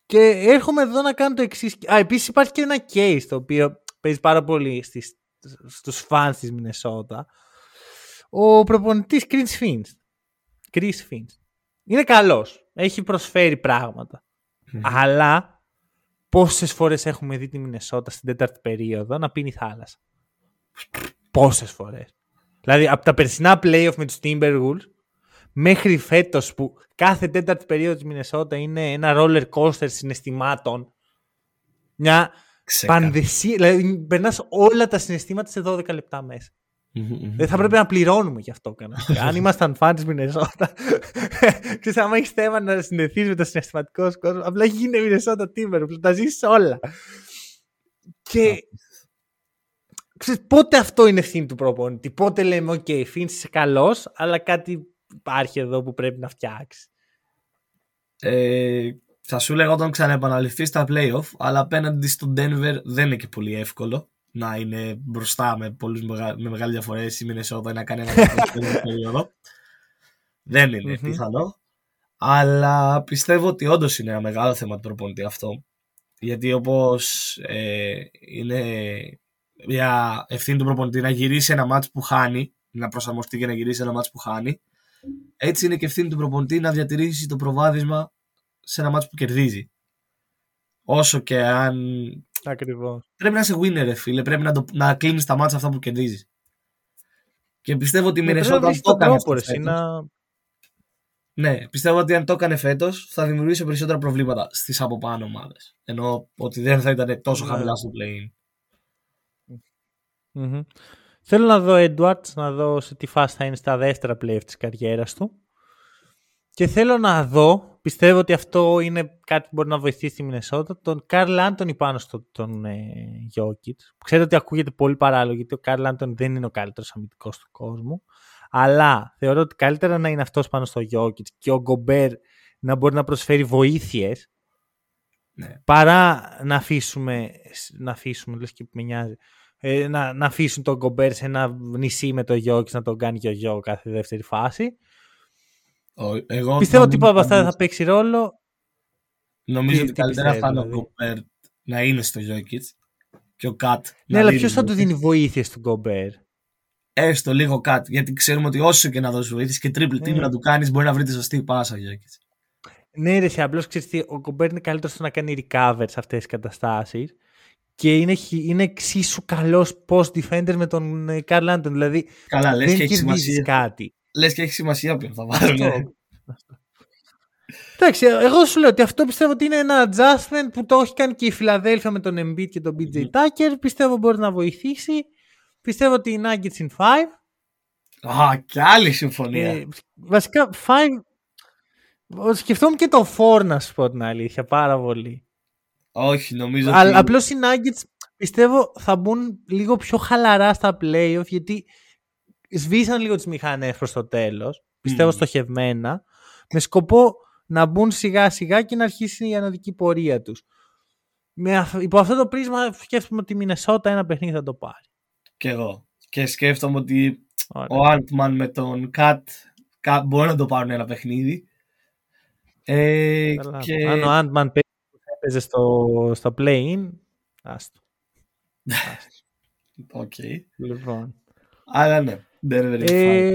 και έρχομαι εδώ να κάνω το εξής. Α, επίσης υπάρχει και ένα case το οποίο παίζει πάρα πολύ στις, στους φans της Μινεσότα. Ο προπονητής Chris Finch. Chris Finch είναι καλός. Έχει προσφέρει Αλλά πόσες φορές έχουμε δει τη Μινεσότα στην τέταρτη περίοδο να πίνει θάλασσα. Πόσες φορές. Δηλαδή από τα περσινά playoff με τους Timberwolves μέχρι φέτος που κάθε τέταρτη περίοδο της Μινεσότα είναι ένα roller coaster συναισθημάτων. Μια πανδεσία. Δηλαδή περνάς όλα τα συναισθήματα σε 12 λεπτά μέσα. Δεν θα πρέπει να πληρώνουμε γι' αυτό κανένα. Αν ήμασταν φαν τη Μινεσότα, ξέρεις, άμα έχεις θέμα να συνδεθείς με το συναισθηματικό σου κόσμο, απλά γίνε Μινεσότα Τίμπερ, που τα ζήσει όλα. Και ξέρεις, πότε αυτό είναι ευθύνη του προπονητή; Πότε λέμε, OK, Φίντς είσαι καλός, αλλά κάτι υπάρχει εδώ που πρέπει να φτιάξεις. Ε, θα σου λέγα όταν ξαναεπαναληφθείς στα playoff, αλλά απέναντι στο Denver δεν είναι και πολύ εύκολο να είναι μπροστά με, πολλούς, με μεγάλη διαφορέ η Μινεσότα να κάνει ένα περίοδο. Δεν είναι πιθανό. Αλλά πιστεύω ότι όντως είναι ένα μεγάλο θέμα του προπονητή αυτό. Γιατί όπως ε, είναι μια ευθύνη του προπονητή να γυρίσει ένα μάτς που χάνει, να προσαρμοστεί και να γυρίσει ένα μάτς που χάνει, έτσι είναι και ευθύνη του προπονητή να διατηρήσει το προβάδισμα σε ένα μάτς που κερδίζει. Όσο και αν Ακριβώς. Πρέπει να είσαι winner, ρε φίλε. Πρέπει να, το, να κλείνεις τα μάτια αυτά που κερδίζεις. Και πιστεύω ότι η Ναι, Μινεσότα αν το έκανε. αυτό φέτος- να... Ναι, πιστεύω ότι αν το έκανε φέτος θα δημιουργήσει περισσότερα προβλήματα στις από πάνω ομάδες. Ενώ ότι δεν θα ήταν τόσο Ναι. χαμηλά στο play Μμμ. Θέλω να δω Edwards, να δω σε τι φάση θα είναι στα δεύτερα playoff της καριέρας του. Και θέλω να δω, πιστεύω ότι αυτό είναι κάτι που μπορεί να βοηθήσει τη Μινεσότα, τον Καρλ Άντωνη πάνω στον τον, ε, Jokic. Ξέρω ότι ακούγεται πολύ παράλογο, γιατί ο Καρλ Άντωνη δεν είναι ο καλύτερος αμυντικός του κόσμου. Αλλά θεωρώ ότι καλύτερα να είναι αυτός πάνω στο Jokic και ο Γκομπέρ να μπορεί να προσφέρει βοήθειες Ναι. παρά να αφήσουμε, να αφήσουμε λες και με νοιάζει, ε, να, να αφήσουν τον Γκομπέρ σε ένα νησί με το Γιώκη να τον κάνει και ο Γιώ κάθε δεύτερη φάση. Ο- Εγώ Πιστεύω ότι νομίζω τίποτα από αυτά δεν θα ότι- παίξει ρόλο. Νομίζω Τι- ότι τι καλύτερα θα πιστεύεις, είναι ο δηλαδή; Γκομπέρ να είναι στο Jokic και ο Κατ. Ναι, αλλά ποιος θα του δίνει βοήθεια στον Γκομπέρ. Έστω λίγο Κατ. Γιατί ξέρουμε ότι όσο και να δώσει βοήθεια και triple team Ναι. να του κάνεις, μπορεί να βρει τη σωστή πάσα ο Jokic. Ναι, ρε, σε απλώς ξέρεις τι, ο Γκομπέρ είναι καλύτερος στο να κάνει recover σε αυτές τις καταστάσεις. Και είναι, χι- είναι εξίσου καλός post defender με τον ε, Καρλ Άντων. Δηλαδή Καλά, λες δεν και έχει κερδίζεις σημασία. κάτι. Λες και έχει σημασία ποιον θα βάλουν. Αυτό. Εντάξει, εγώ σου λέω ότι αυτό πιστεύω ότι είναι ένα adjustment που το έχει κάνει και η Φιλαδέλφια με τον Embiid και τον BJ Tucker. Πιστεύω μπορεί να βοηθήσει. Πιστεύω ότι οι Nuggets in 5. Α, και άλλη συμφωνία. Ε, βασικά 5. Σκεφτόμουν και το 4 να σου πω την αλήθεια πάρα πολύ. Όχι, νομίζω Αλλά ότι... απλώς οι Nuggets πιστεύω θα μπουν λίγο πιο χαλαρά στα playoff γιατί σβήσαν λίγο τις μηχανές προς το τέλος. Πιστεύω Μμμ. στοχευμένα. Με σκοπό να μπουν σιγά σιγά και να αρχίσει η ανωδική πορεία τους. Με, αυ- υπό αυτό το πρίσμα σκέφτομαι ότι η Μινεσότα ένα παιχνίδι θα το πάρει. Και εγώ. Και σκέφτομαι ότι Ωραία. ο Ant-Man με τον KAT κα- μπορεί να το πάρουν ένα παιχνίδι. Ε, Καλά. και... Αν ο Ant-Man παίζει που θα έπαιζε στο, στο play-in, άστο. Οκ. Λοιπόν. Αλλά ναι, Denver in five. Ε,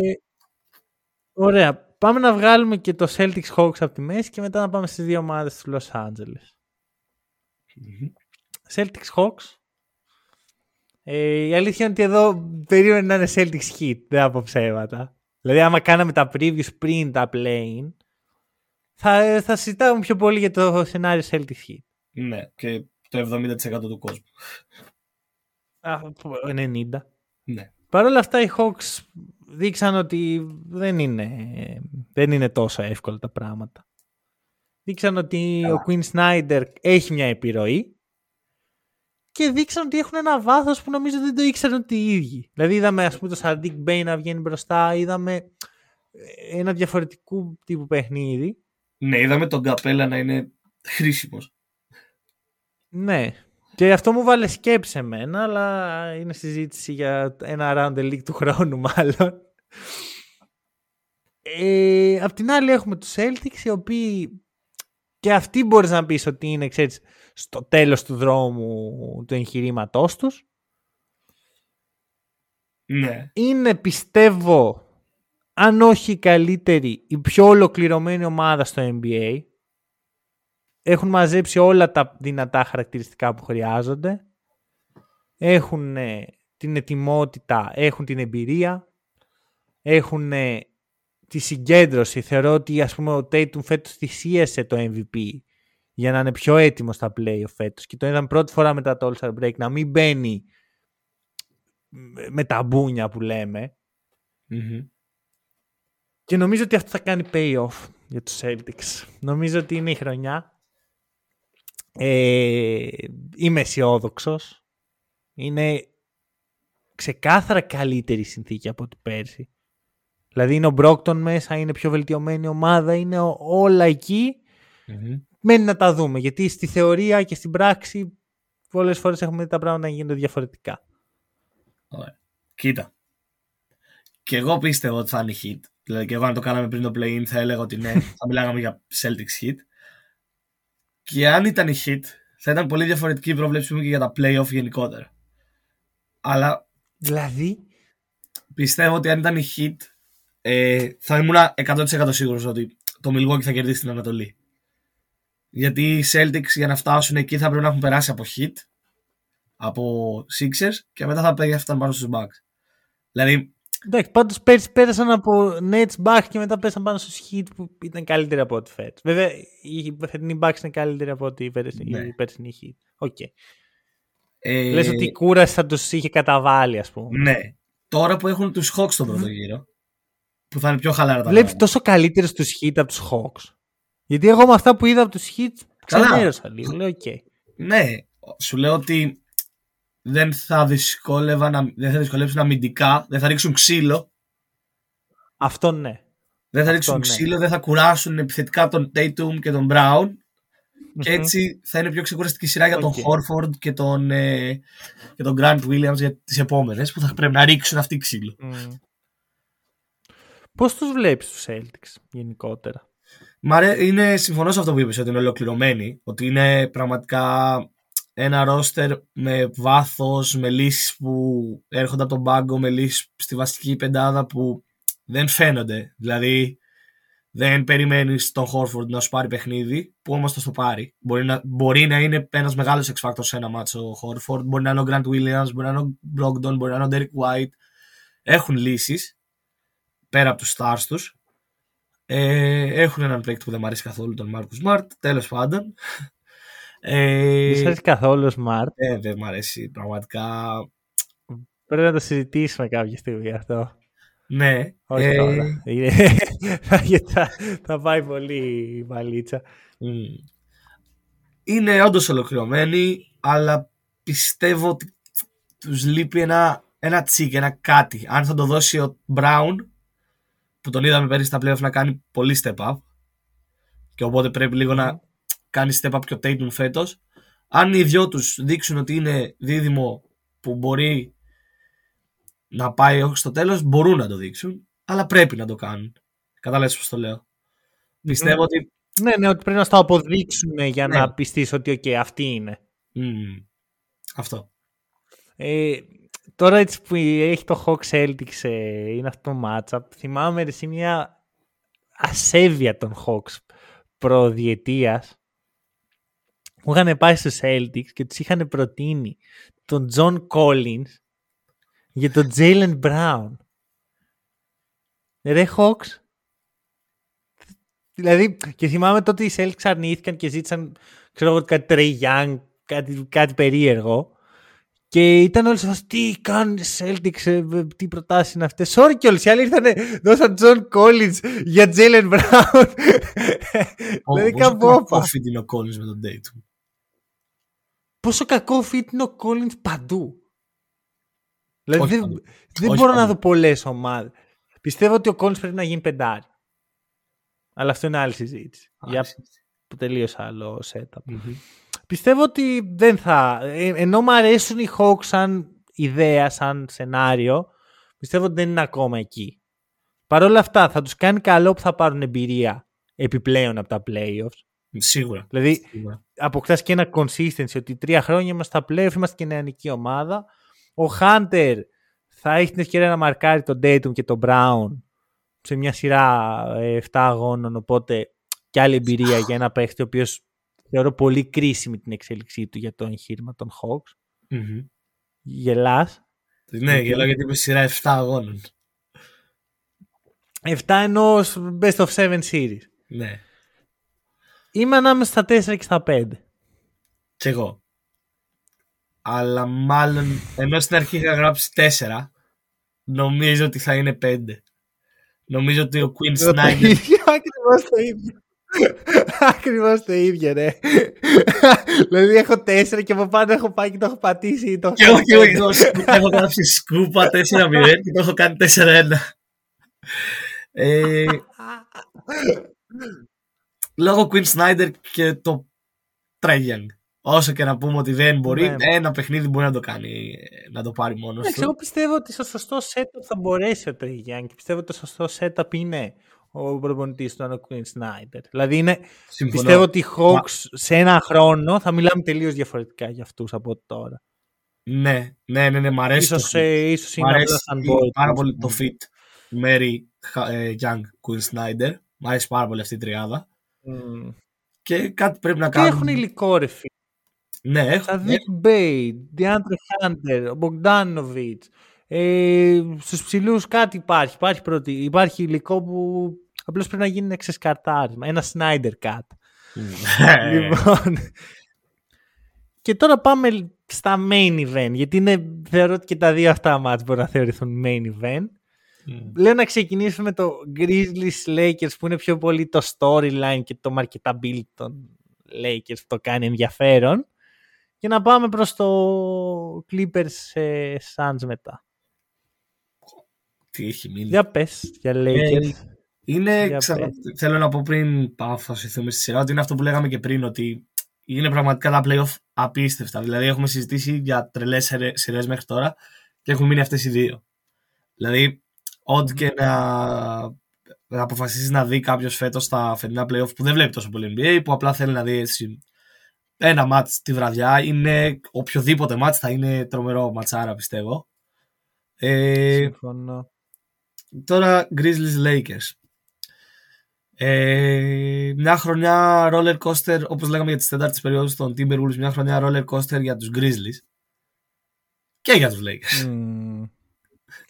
ωραία. Πάμε να βγάλουμε και το Celtics Hawks από τη μέση και μετά να πάμε στις δύο ομάδες του Los Angeles. Μμμ. Celtics Hawks. Ε, η αλήθεια είναι ότι εδώ περίμενε να είναι Celtics Heat, δεν από ψέματα. Δηλαδή άμα κάναμε τα previews πριν τα play θα, θα συζητάμε πιο πολύ για το σενάριο Celtics Heat. Ναι, και το 70% του κόσμου. Α, 90. Ναι. Παρ' όλα αυτά οι Hawks δείξαν ότι δεν είναι, δεν είναι τόσο εύκολα τα πράγματα. Δείξαν ότι Καλά. ο Quinn Snyder έχει μια επιρροή και δείξαν ότι έχουν ένα βάθος που νομίζω δεν το ήξεραν ότι οι ίδιοι. Δηλαδή είδαμε ας πούμε το Sadiq Bey να βγαίνει μπροστά, είδαμε ε, ένα διαφορετικού τύπου παιχνίδι. Ναι, είδαμε τον Καπέλα να είναι χρήσιμος. Ναι. Και αυτό μου βάλε σκέψη εμένα, αλλά είναι συζήτηση για ένα round the league του χρόνου μάλλον. Ε, απ' την άλλη έχουμε τους Celtics οι οποίοι και αυτοί μπορείς να πεις ότι είναι ξέρεις, στο τέλος του δρόμου του εγχειρήματός τους. Ναι. Είναι πιστεύω αν όχι η καλύτερη, η πιο ολοκληρωμένη ομάδα στο NBA. Έχουν μαζέψει όλα τα δυνατά χαρακτηριστικά που χρειάζονται. Έχουν ε, την ετοιμότητα, έχουν την εμπειρία, έχουν ε, τη συγκέντρωση. Θεωρώ ότι ας πούμε ο Tatum φέτος θυσίασε το MVP για να είναι πιο έτοιμος στα play φέτος και το είδαμε πρώτη φορά μετά το All-Star Break να μην μπαίνει με τα μπούνια που λεμε Και νομίζω ότι αυτό θα κάνει pay-off για τους Celtics. Νομίζω ότι είναι η χρονιά. Ε, είμαι αισιόδοξος. Είναι ξεκάθαρα καλύτερη συνθήκη από την πέρσι. Δηλαδή είναι ο Μπρόκτον μέσα, είναι πιο βελτιωμένη ομάδα, είναι όλα Μένει να τα δούμε, γιατί στη θεωρία και στην πράξη πολλές φορές έχουμε δει τα πράγματα να γίνονται διαφορετικά. Ωραία. Κοίτα. Και εγώ πίστευα ότι θα είναι hit. Δηλαδή και εγώ αν το κάναμε πριν το play-in θα έλεγα ότι ναι, θα μιλάγαμε για Celtics hit. Και αν ήταν η hit, θα ήταν πολύ διαφορετική η πρόβλεψή μου και για τα playoff γενικότερα. Αλλά. Δηλαδή. Πιστεύω ότι αν ήταν η hit, ε, θα ήμουν 100% σίγουρος ότι το Milwaukee θα κερδίσει την Ανατολή. Γιατί οι Celtics για να φτάσουν εκεί θα πρέπει να έχουν περάσει από hit, από Sixers και μετά θα πέφτουν πάνω στους Bucks. Δηλαδή... Εντάξει, πάντως πέρσι πέρασαν από Nets Bucks και μετά πέσαν πάνω στους hit που ήταν καλύτεροι από ό,τι φέτος. Βέβαια, η φετινή Bucks είναι καλύτερη από ό,τι η πέρσινη Heat. OK. Okay. Ε... Λες ότι η κούραση θα τους είχε καταβάλει, ας πούμε. Ναι. Τώρα που έχουν τους Hawks στον πρώτο γύρο, που θα είναι πιο χαλάρα τα Βλέπεις τόσο καλύτερο τους Heat από τους Hawks. Γιατί εγώ με αυτά που είδα από τους Heat ξενέρωσα λίγο. Λέω, okay. Ναι, σου λέω ότι δεν θα, δυσκόλευαν, δεν θα δυσκολέψουν αμυντικά, δεν θα ρίξουν ξύλο. Αυτό ναι. Δεν θα ρίξουν ναι. ξύλο, δεν θα κουράσουν επιθετικά τον Tatum και τον Brown. Και έτσι θα είναι πιο ξεκουραστική σειρά για τον Horford και τον, ε, και τον Grant Williams για τις επόμενες που θα πρέπει να ρίξουν αυτή ξύλο. Mm. Πώς τους βλέπεις τους Celtics γενικότερα; Μ' είναι, συμφωνώ σε αυτό που είπες ότι είναι ολοκληρωμένοι, ότι είναι πραγματικά ένα ρόστερ με βάθος, με λύσεις που έρχονται από τον πάγκο, με λύσεις στη βασική πεντάδα που δεν φαίνονται. Δηλαδή δεν περιμένεις τον Χόρφορντ να σου πάρει παιχνίδι, που όμως θα το πάρει. Μπορεί να, μπορεί να είναι ένας μεγάλος X Factor σε ένα μάτσο ο Χόρφορντ, μπορεί να είναι ο Grant Williams, μπορεί να είναι ο Brogdon, μπορεί να είναι ο Derek White. Έχουν λύσεις πέρα από τους stars τους. Ε, έχουν έναν παίκτη που δεν μου αρέσει καθόλου, τον Μάρκου Σμαρτ. Τέλος πάντων. Ε, δεν αρέσει καθόλου ο Σμαρτ. Ε, δεν μου αρέσει πραγματικά. Πρέπει να το συζητήσουμε κάποια στιγμή αυτό. Ναι. Όχι ε... τώρα. θα, θα πάει πολύ η βαλίτσα. Είναι όντως ολοκληρωμένοι, αλλά πιστεύω ότι τους λείπει ένα, ένα τσίκ, ένα κάτι. Αν θα το δώσει ο Μπράουν, που τον είδαμε πέρυσι στα playoff να κάνει πολύ step up και οπότε πρέπει λίγο να κάνει step up και ο Tatum φέτος. Αν οι δυο τους δείξουν ότι είναι δίδυμο που μπορεί να πάει όχι στο τέλος, μπορούν να το δείξουν, αλλά πρέπει να το κάνουν. Κατάλαβες πώς το λέω. Πιστεύω ότι... Ναι, ναι, ότι πρέπει να το αποδείξουν για να ναι. πιστείς ότι okay, αυτή είναι. Αυτό. Ε, τώρα έτσι που έχει το Hawks Celtics ε, είναι αυτό το matchup, θυμάμαι εσύ μια ασέβεια των Hawks προδιετίας που είχαν πάει στους Celtics και τους είχαν προτείνει τον John Collins για τον Jalen Brown. Ρε Hawks. Δηλαδή, και θυμάμαι τότε οι Celtics αρνήθηκαν και ζήτησαν, ξέρω εγώ, κάτι Trey Young, κάτι, κάτι περίεργο. Και ήταν όλοι σε τι κάνουν Celtics, ε, τι προτάσεις είναι αυτές. Sorry κιόλας. Οι άλλοι ήρθαν, δώσαν John Collins για Jalen Brown. δηλαδή κάπου Πόσο κακό fit είναι ο Collins με τον Dayton. Πόσο κακό fit είναι ο Collins παντού. Δηλαδή δεν, δεν μπορώ να δω πολλές ομάδες. Πιστεύω ότι ο Collins πρέπει να γίνει πεντάρι. Αλλά αυτό είναι άλλη συζήτηση. Για τελείως άλλο setup. mm Πιστεύω ότι δεν θα. Ε, ενώ μου αρέσουν οι Hawks σαν ιδέα, σαν σενάριο, πιστεύω ότι δεν είναι ακόμα εκεί. Παρ' όλα αυτά, θα τους κάνει καλό που θα πάρουν εμπειρία επιπλέον από τα playoffs. Σίγουρα. Δηλαδή, αποκτάς και ένα consistency ότι τρία χρόνια είμαστε στα playoffs, είμαστε και νεανική ομάδα. Ο Hunter θα έχει την ευκαιρία να μαρκάρει τον Dayton και τον Brown σε μια σειρά 7 ε, αγώνων, οπότε και άλλη εμπειρία για ένα παίχτη ο οποίος θεωρώ πολύ κρίσιμη την εξέλιξή του για το εγχείρημα των Hawks. Mm-hmm. Γελάς. Ναι, γελάω γιατί είμαι σειρά 7 αγώνων. 7 εννοώ best of 7 series. Ναι. Είμαι ανάμεσα στα 4 και στα 5. Κι εγώ. αλλά μάλλον ενώ στην αρχή είχα γράψει 4, νομίζω ότι θα είναι 5. Νομίζω ότι ο Queen Snyder. Ακριβώς το ίδιο. Ακριβώς το ίδιο, ναι. δηλαδή έχω τέσσερα και από πάνω έχω πάει και το έχω πατήσει. Το και εγώ και εγώ έχω γράψει σκούπα 4-0 και το έχω κάνει 4-1. ε, λόγω Queen Snyder και το Trey Όσο και να πούμε ότι δεν μπορεί, ναι. ένα παιχνίδι μπορεί να το κάνει, να το πάρει μόνος του. Εγώ πιστεύω ότι στο σωστό setup θα μπορέσει ο Trey Young και πιστεύω ότι το σωστό setup είναι ο προπονητής του ο Queen Snyder. Δηλαδή είναι, πιστεύω ότι οι Hawks σε ένα χρόνο θα μιλάμε τελείως διαφορετικά για αυτούς από τώρα. Ναι, ναι, ναι, ναι, μ' αρέσει. Ίσως, το ε, ίσως είναι αρέσει πάρα πολύ το fit Murray ε, Young Quin Snyder. Μ' αρέσει πάρα πολύ αυτή η τριάδα. Mm. Και κάτι πρέπει να κάνουν. Και έχουν υλικό ρε φίλε; Ναι, έχουν. Saddiq Bey, De'Andre Hunter, Bogdanović. Ε, Στους ψηλούς κάτι υπάρχει. Υπάρχει, πρώτη, υπάρχει υλικό που απλώς πρέπει να γίνει ένα ξεσκαρτάρισμα. Ένα Snyder Cut. Ναι. λοιπόν. και τώρα πάμε στα main event. Γιατί είναι, θεωρώ ότι και τα δύο αυτά μάτια μπορούν να θεωρηθούν main event. Mm. Λέω να ξεκινήσουμε με το Grizzlies Lakers που είναι πιο πολύ το storyline και το marketability των Lakers που το κάνει ενδιαφέρον και να πάμε προς το Clippers ε, Suns μετά. Τι έχει μείνει. Για πες, για Lakers. Ε, είναι, για θέλω να πω πριν πάω στη σειρά, ότι είναι αυτό που λέγαμε και πριν, ότι είναι πραγματικά τα playoff απίστευτα. Δηλαδή έχουμε συζητήσει για τρελές σειρές μέχρι τώρα και έχουν μείνει αυτές οι δύο. Δηλαδή, ό,τι και να, να αποφασίσει να δει κάποιος φέτος στα φετινά playoff που δεν βλέπει τόσο πολύ NBA, που απλά θέλει να δει έτσι ένα μάτς τη βραδιά. Είναι οποιοδήποτε μάτς θα είναι τρομερό ματσάρα πιστεύω. Ε, Συμφωνώ. Τώρα Grizzlies Lakers. Ε, μια χρονιά roller coaster όπως λέγαμε για τις τέταρτες περιόδους των Timberwolves μια χρονιά roller coaster για τους Grizzlies και για τους Lakers. Mm.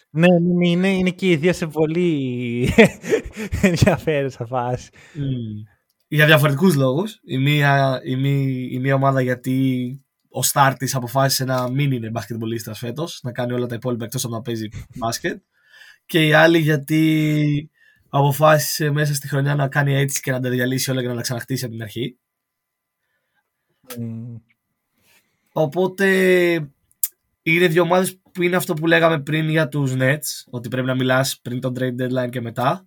Ναι, είναι, είναι και οι δύο σε πολύ ενδιαφέρουσα φάση. Mm για διαφορετικούς λόγους. Η μία, η μία, η μία ομάδα γιατί ο Στάρ της αποφάσισε να μην είναι μπασκετμπολίστρας φέτος, να κάνει όλα τα υπόλοιπα εκτός από να παίζει μπάσκετ. Και η άλλη γιατί αποφάσισε μέσα στη χρονιά να κάνει έτσι και να τα διαλύσει όλα και να τα ξαναχτίσει από την αρχή. Mm. Οπότε είναι δύο ομάδες που είναι αυτό που λέγαμε πριν για τους Nets, ότι πρέπει να μιλάς πριν τον trade deadline και μετά.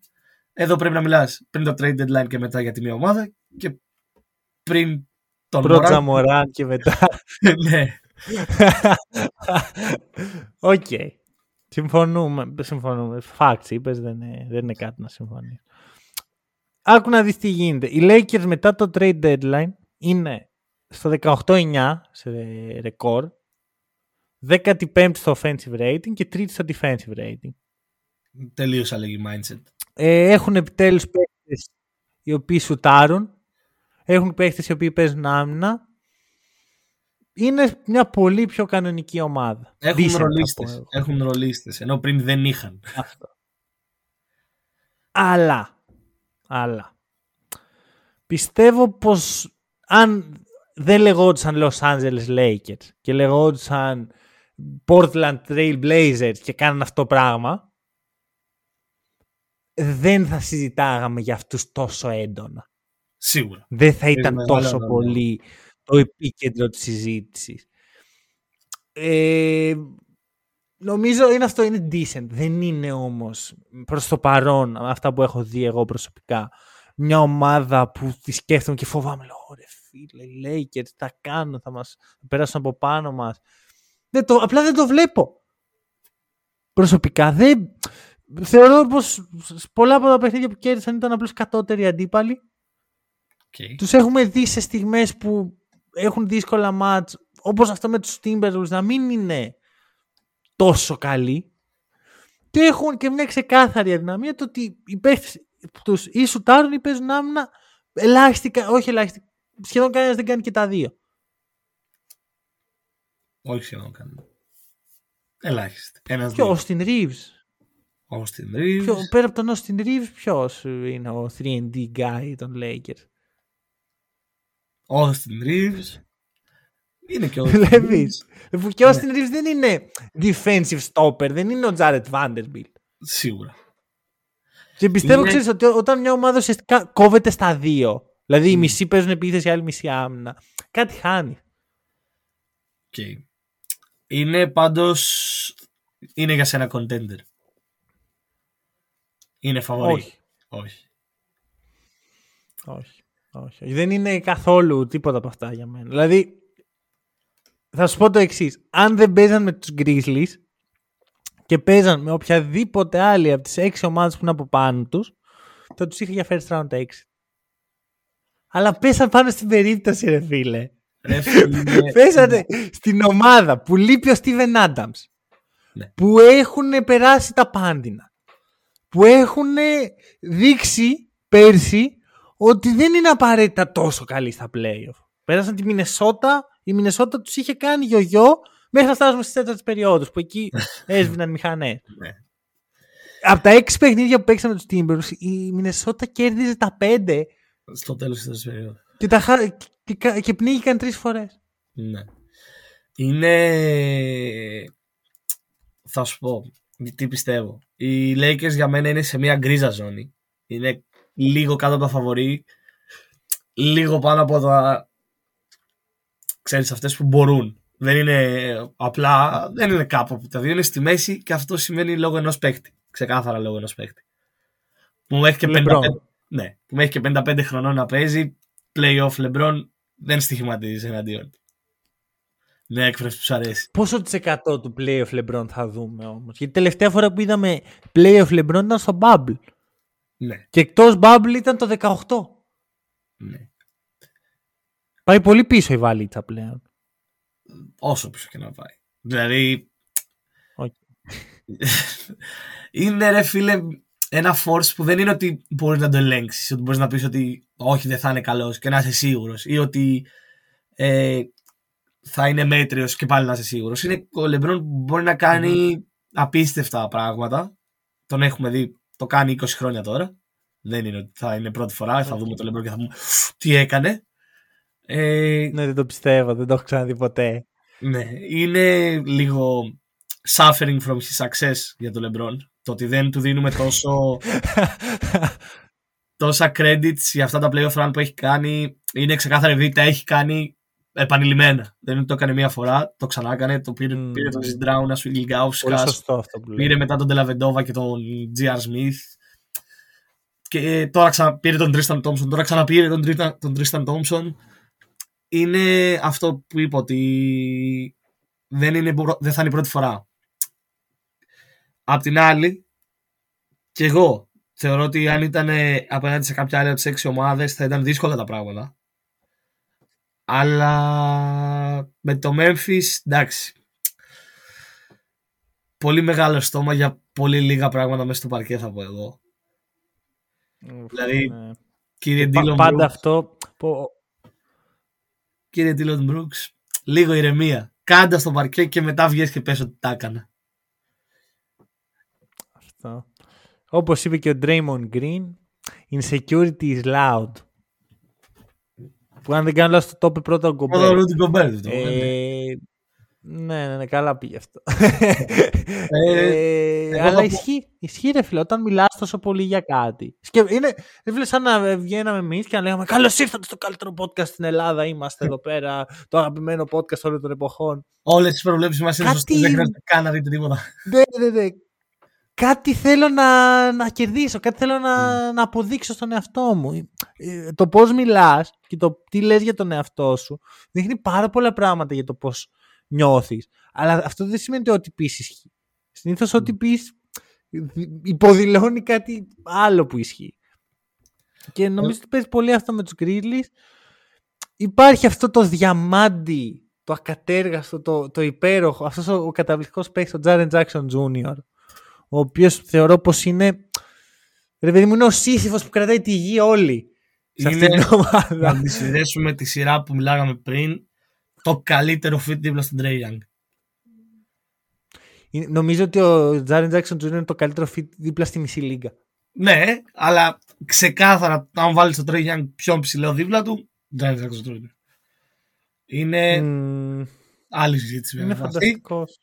Εδώ πρέπει να μιλάς πριν το trade deadline και μετά για τη μία ομάδα και πριν τον Πρώτα Μωράν και μετά. ναι. OK. okay. Συμφωνούμε. Συμφωνούμε. Facts είπες, δεν είναι, δεν είναι κάτι να συμφωνεί. Άκου να δεις τι γίνεται. Οι Lakers μετά το trade deadline είναι στο 18-9 σε ρεκόρ, 15 στο offensive rating και 3 στο defensive rating. Τελείως αλλαγή mindset. Ε, έχουν επιτέλους παίχτες οι οποίοι σουτάρουν. Έχουν παίχτες οι οποίοι παίζουν άμυνα. Είναι μια πολύ πιο κανονική ομάδα. Έχουν ρολίστες. Έχουν ρολίστες, ενώ πριν δεν είχαν. Αυτό. Αλλά, αλλά, πιστεύω πως αν δεν λεγόντουσαν Los Angeles Lakers και λεγόντουσαν Portland Trail Blazers και κάναν αυτό το πράγμα, δεν θα συζητάγαμε για αυτούς τόσο έντονα. Σίγουρα. Δεν θα ήταν τόσο πολύ το επίκεντρο της συζήτησης. Ε, νομίζω είναι αυτό είναι decent. Δεν είναι όμως προς το παρόν αυτά που έχω δει εγώ προσωπικά μια ομάδα που τη σκέφτομαι και φοβάμαι λέω ρε φίλε, λέει και τι θα κάνουν, θα μας περάσουν από πάνω μας. Δεν το, απλά δεν το βλέπω. Προσωπικά δεν θεωρώ πως πολλά από τα παιχνίδια που κέρδισαν ήταν απλώς κατώτεροι αντίπαλοι. Okay. Τους έχουμε δει σε στιγμές που έχουν δύσκολα μάτς, όπως αυτό με τους Timberwolves, να μην είναι τόσο καλοί. Και έχουν και μια ξεκάθαρη αδυναμία το ότι οι παίχτες τους ή σουτάρουν ή παίζουν άμυνα ελάχιστη, όχι ελάχιστη, σχεδόν κανένας δεν κάνει και τα δύο. Όχι σχεδόν κανένα. Ελάχιστη. Ένας και ο Austin Reeves; Austin Reeves. Ποιο, πέρα από τον Austin Reeves, ποιος είναι ο 3D guy των Lakers; Austin Reeves. Είναι και ο Βλέπεις. Και ο Austin Reeves δεν είναι defensive stopper, δεν είναι ο Jared Vanderbilt. Σίγουρα. Και πιστεύω, Είναι- ξέρεις, ότι όταν μια ομάδα ουσιαστικά κόβεται στα δύο, δηλαδή οι μισοί παίζουν επίθεση, οι άλλοι μισή άμυνα, κάτι χάνει. Οκ. Είναι πάντως... Είναι για σένα contender. Είναι φαβορί. Όχι. Όχι. Όχι. Όχι. Δεν είναι καθόλου τίποτα από αυτά για μένα. Δηλαδή, θα σου πω το εξής. Αν δεν παίζαν με τους Grizzlies και παίζαν με οποιαδήποτε άλλη από τις έξι ομάδες που είναι από πάνω τους, θα τους είχα για first round exit. Αλλά πέσαν πάνω στην περίπτωση, ρε φίλε. Ρε φίλε, Πέσανε στην ομάδα που λείπει ο Steven Adams. Ναι. Που έχουν περάσει τα πάντινα. Που έχουν δείξει πέρσι ότι δεν είναι απαραίτητα τόσο καλή στα playoff. Πέρασαν τη Μινεσότα, η Μινεσότα τους είχε κάνει γιογιό μέχρι να φτάσουμε στις τέταρτες περιόδους που εκεί έσβηναν μηχανές. Ναι. Από τα έξι παιχνίδια που παίξαμε τους Timberwolves η Μινεσότα κέρδιζε τα πέντε Στο τέλος της τέταρτης περίοδου. και, τα, χα- και, και, και πνίγηκαν τρεις φορές. Ναι. Είναι... Θα σου πω τι πιστεύω. Οι Lakers για μένα είναι σε μια γκρίζα ζώνη. Είναι λίγο κάτω από τα φαβορή. Λίγο πάνω από τα... Ξέρεις, αυτές που μπορούν. Δεν είναι απλά, δεν είναι κάπου από τα δύο, είναι στη μέση και αυτό σημαίνει λόγω ενός παίκτη. Ξεκάθαρα λόγω ενός παίκτη. Που μέχρι και 55, LeBron. ναι, που μέχρι και 55 χρονών να παίζει, playoff LeBron δεν στοιχηματίζεις εναντίον. του. Ναι, έκφραση που σου αρέσει. Πόσο της εκατό του playoff LeBron θα δούμε όμως; Γιατί τελευταία φορά που είδαμε playoff LeBron ήταν στο Bubble. Ναι, Και εκτός Bubble ήταν το 18. ναι. Πάει πολύ πίσω η βαλίτσα πλέον. Όσο πίσω και να πάει. Δηλαδή, Οκ. είναι ρε φίλε ένα force που δεν είναι ότι μπορείς να το ελέγξεις, ότι μπορείς να πεις ότι όχι δεν θα είναι καλός και να είσαι σίγουρος, ή ότι ε, θα είναι μέτριος και πάλι να είσαι σίγουρος. Είναι ο Λεμπρόν που μπορεί να κάνει απίστευτα πράγματα. Τον έχουμε δει, το κάνει 20 χρόνια τώρα. Δεν είναι ότι θα είναι πρώτη φορά, θα δούμε τον Λεμπρόν και θα πούμε τι έκανε. Ε, Ναι, δεν το πιστεύω, δεν το έχω ξαναδεί ποτέ. ναι, είναι λίγο suffering from his success για τον LeBron. Το ότι δεν του δίνουμε τόσο, τόσα credits για αυτά τα playoff run που έχει κάνει. Είναι ξεκάθαρα επειδή τα έχει κάνει επανειλημμένα. Δεν είναι ότι το έκανε μία φορά, το ξανά έκανε, το πήρε, Μμμ. πήρε τον Ζιντράου, να σου Πολύ Ιλγκάουσκα, σωστό αυτό που πήρε λέει. μετά τον Τελαβεντόβα και τον G.R. Smith. Και ε, τώρα ξαναπήρε τον Tristan Thompson, τώρα ξαναπήρε τον, Tristan- τον Tristan Thompson. Είναι αυτό που είπα ότι δεν, είναι, προ- δεν θα είναι η πρώτη φορά. Απ' την άλλη, και εγώ θεωρώ ότι αν ήταν ε, απέναντι σε κάποια άλλη από τις έξι ομάδες θα ήταν δύσκολα τα πράγματα. Αλλά με το Memphis, εντάξει. Πολύ μεγάλο στόμα για πολύ λίγα πράγματα μέσα στο παρκέ θα πω εγώ. δηλαδή, Ναι. Κύριε Πα- Dylan Πάντα Brooks, αυτό. που- κύριε Dylan Brooks, λίγο ηρεμία. Κάντα στο παρκέ και μετά βγες και πες ότι τα έκανα. Αυτό. Όπως είπε και ο Draymond Green, insecurity is loud. Που αν δεν κάνω λάθος το το είπε πρώτα ο Ο Γκομπέρ. Ρούντι Γκομπέρ δεν το είπε. Ε, ναι, ναι, ναι, καλά πήγε αυτό. Ε, Ε, εγώ αλλά θα πω- ισχύει, ισχύει ρε φίλε, όταν μιλάς τόσο πολύ για κάτι. Σκε... Είναι, ρε φίλε, σαν να βγαίναμε εμείς και να λέγαμε Καλώς ήρθατε στο καλύτερο podcast στην Ελλάδα, είμαστε εδώ πέρα, το αγαπημένο podcast όλων των εποχών. Όλες τις προβλέψεις μας είναι Κάτι- σωστές, δεν χρειάζεται καν να δείτε τίποτα. Ναι, ναι, ναι. Κάτι θέλω να, να κερδίσω, κάτι θέλω να, να αποδείξω στον εαυτό μου. Ε, Το πώς μιλάς και το τι λες για τον εαυτό σου δείχνει πάρα πολλά πράγματα για το πώς νιώθεις. Αλλά αυτό δεν σημαίνει ότι ό,τι πεις ισχύει. Συνήθως ό,τι πεις υποδηλώνει κάτι άλλο που ισχύει. Και νομίζω ότι παίζει πολύ αυτό με τους Grizzlies. Υπάρχει αυτό το διαμάντι, το ακατέργαστο, το, το υπέροχο, αυτός ο, ο καταπληκτικός παίκτης, ο Jaren Jackson Jr., ο οποίος θεωρώ πως είναι, ρε παιδί μου, είναι ο σύσυφος που κρατάει τη γη όλη σε Είναι- αυτήν την ομάδα. Να τη συνδέσουμε τη σειρά που μιλάγαμε πριν. Το καλύτερο fit δίπλα στον Trey Young. Είναι- Νομίζω ότι ο Jaren Jackson Jr. είναι το καλύτερο fit δίπλα στη μισή λίγα. Ναι, αλλά ξεκάθαρα, αν βάλεις τον Trey Young πιο ψηλό δίπλα του, δεν θα Jr. Είναι Μμμ, άλλη συζήτηση είναι βέβαια. Αυτή φανταστικός.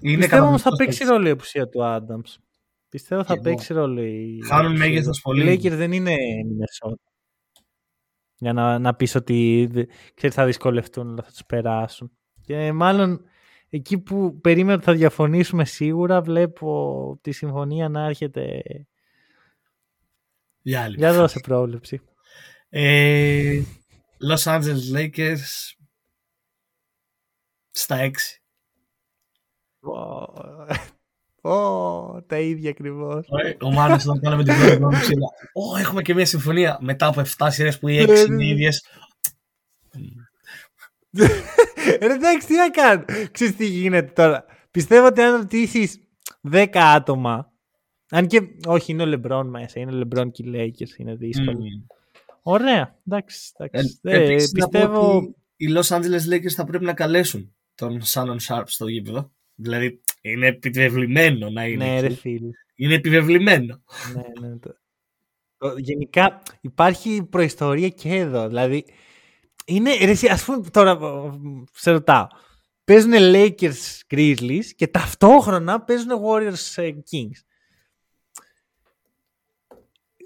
Είναι Πιστεύω όμως θα καταπληκτικός παίξει παίκτης. ρόλο η απουσία του Adams. Πιστεύω θα εγώ. παίξει ρόλο η. Χάνουν απουσία μέγεθος του. πολύ. Οι Lakers δεν είναι Minnesota. Για να, να πεις ότι δε- ξέρεις, θα δυσκολευτούν, αλλά θα τους περάσουν. Και μάλλον εκεί που περίμενα ότι θα διαφωνήσουμε σίγουρα, βλέπω τη συμφωνία να έρχεται. Για άλλη. Για δώσε πρόβλεψη. Ε, Los Angeles Lakers στα 6. Ω, ω, τα ίδια ακριβώς. Ο Μάνος όταν κάναμε την πρώτη πρόβλεψη έλεγα, Ω, έχουμε και μια συμφωνία μετά από 7 σειρές που οι 6 Ναι, ναι, είναι ναι. ίδιες. Ε, εντάξει, τι να κάνω. Ξέρεις τι γίνεται τώρα. Πιστεύω ότι αν ρωτήσεις 10 άτομα. Αν και. Όχι, είναι ο Λεμπρόν μέσα. Είναι ο Λεμπρόν και οι Lakers. Είναι δύσκολο. Μμμ. Ωραία. Εντάξει. Ε, εντάξει. Ε, επίσης να πω πιστεύω. ότι οι Los Angeles Lakers θα πρέπει να καλέσουν τον Shannon Sharp στο γήπεδο. Δηλαδή είναι επιβεβλημένο να είναι Ναι, εκεί. ρε φίλε. Είναι επιβεβλημένο. ναι, ναι, το- το- Γενικά υπάρχει προϊστορία και εδώ. Δηλαδή. Είναι. Ρε, εσύ, ας πούμε τώρα. ε, Σε ρωτάω. Παίζουν Lakers Grizzlies και ταυτόχρονα παίζουν Warriors ε, Kings.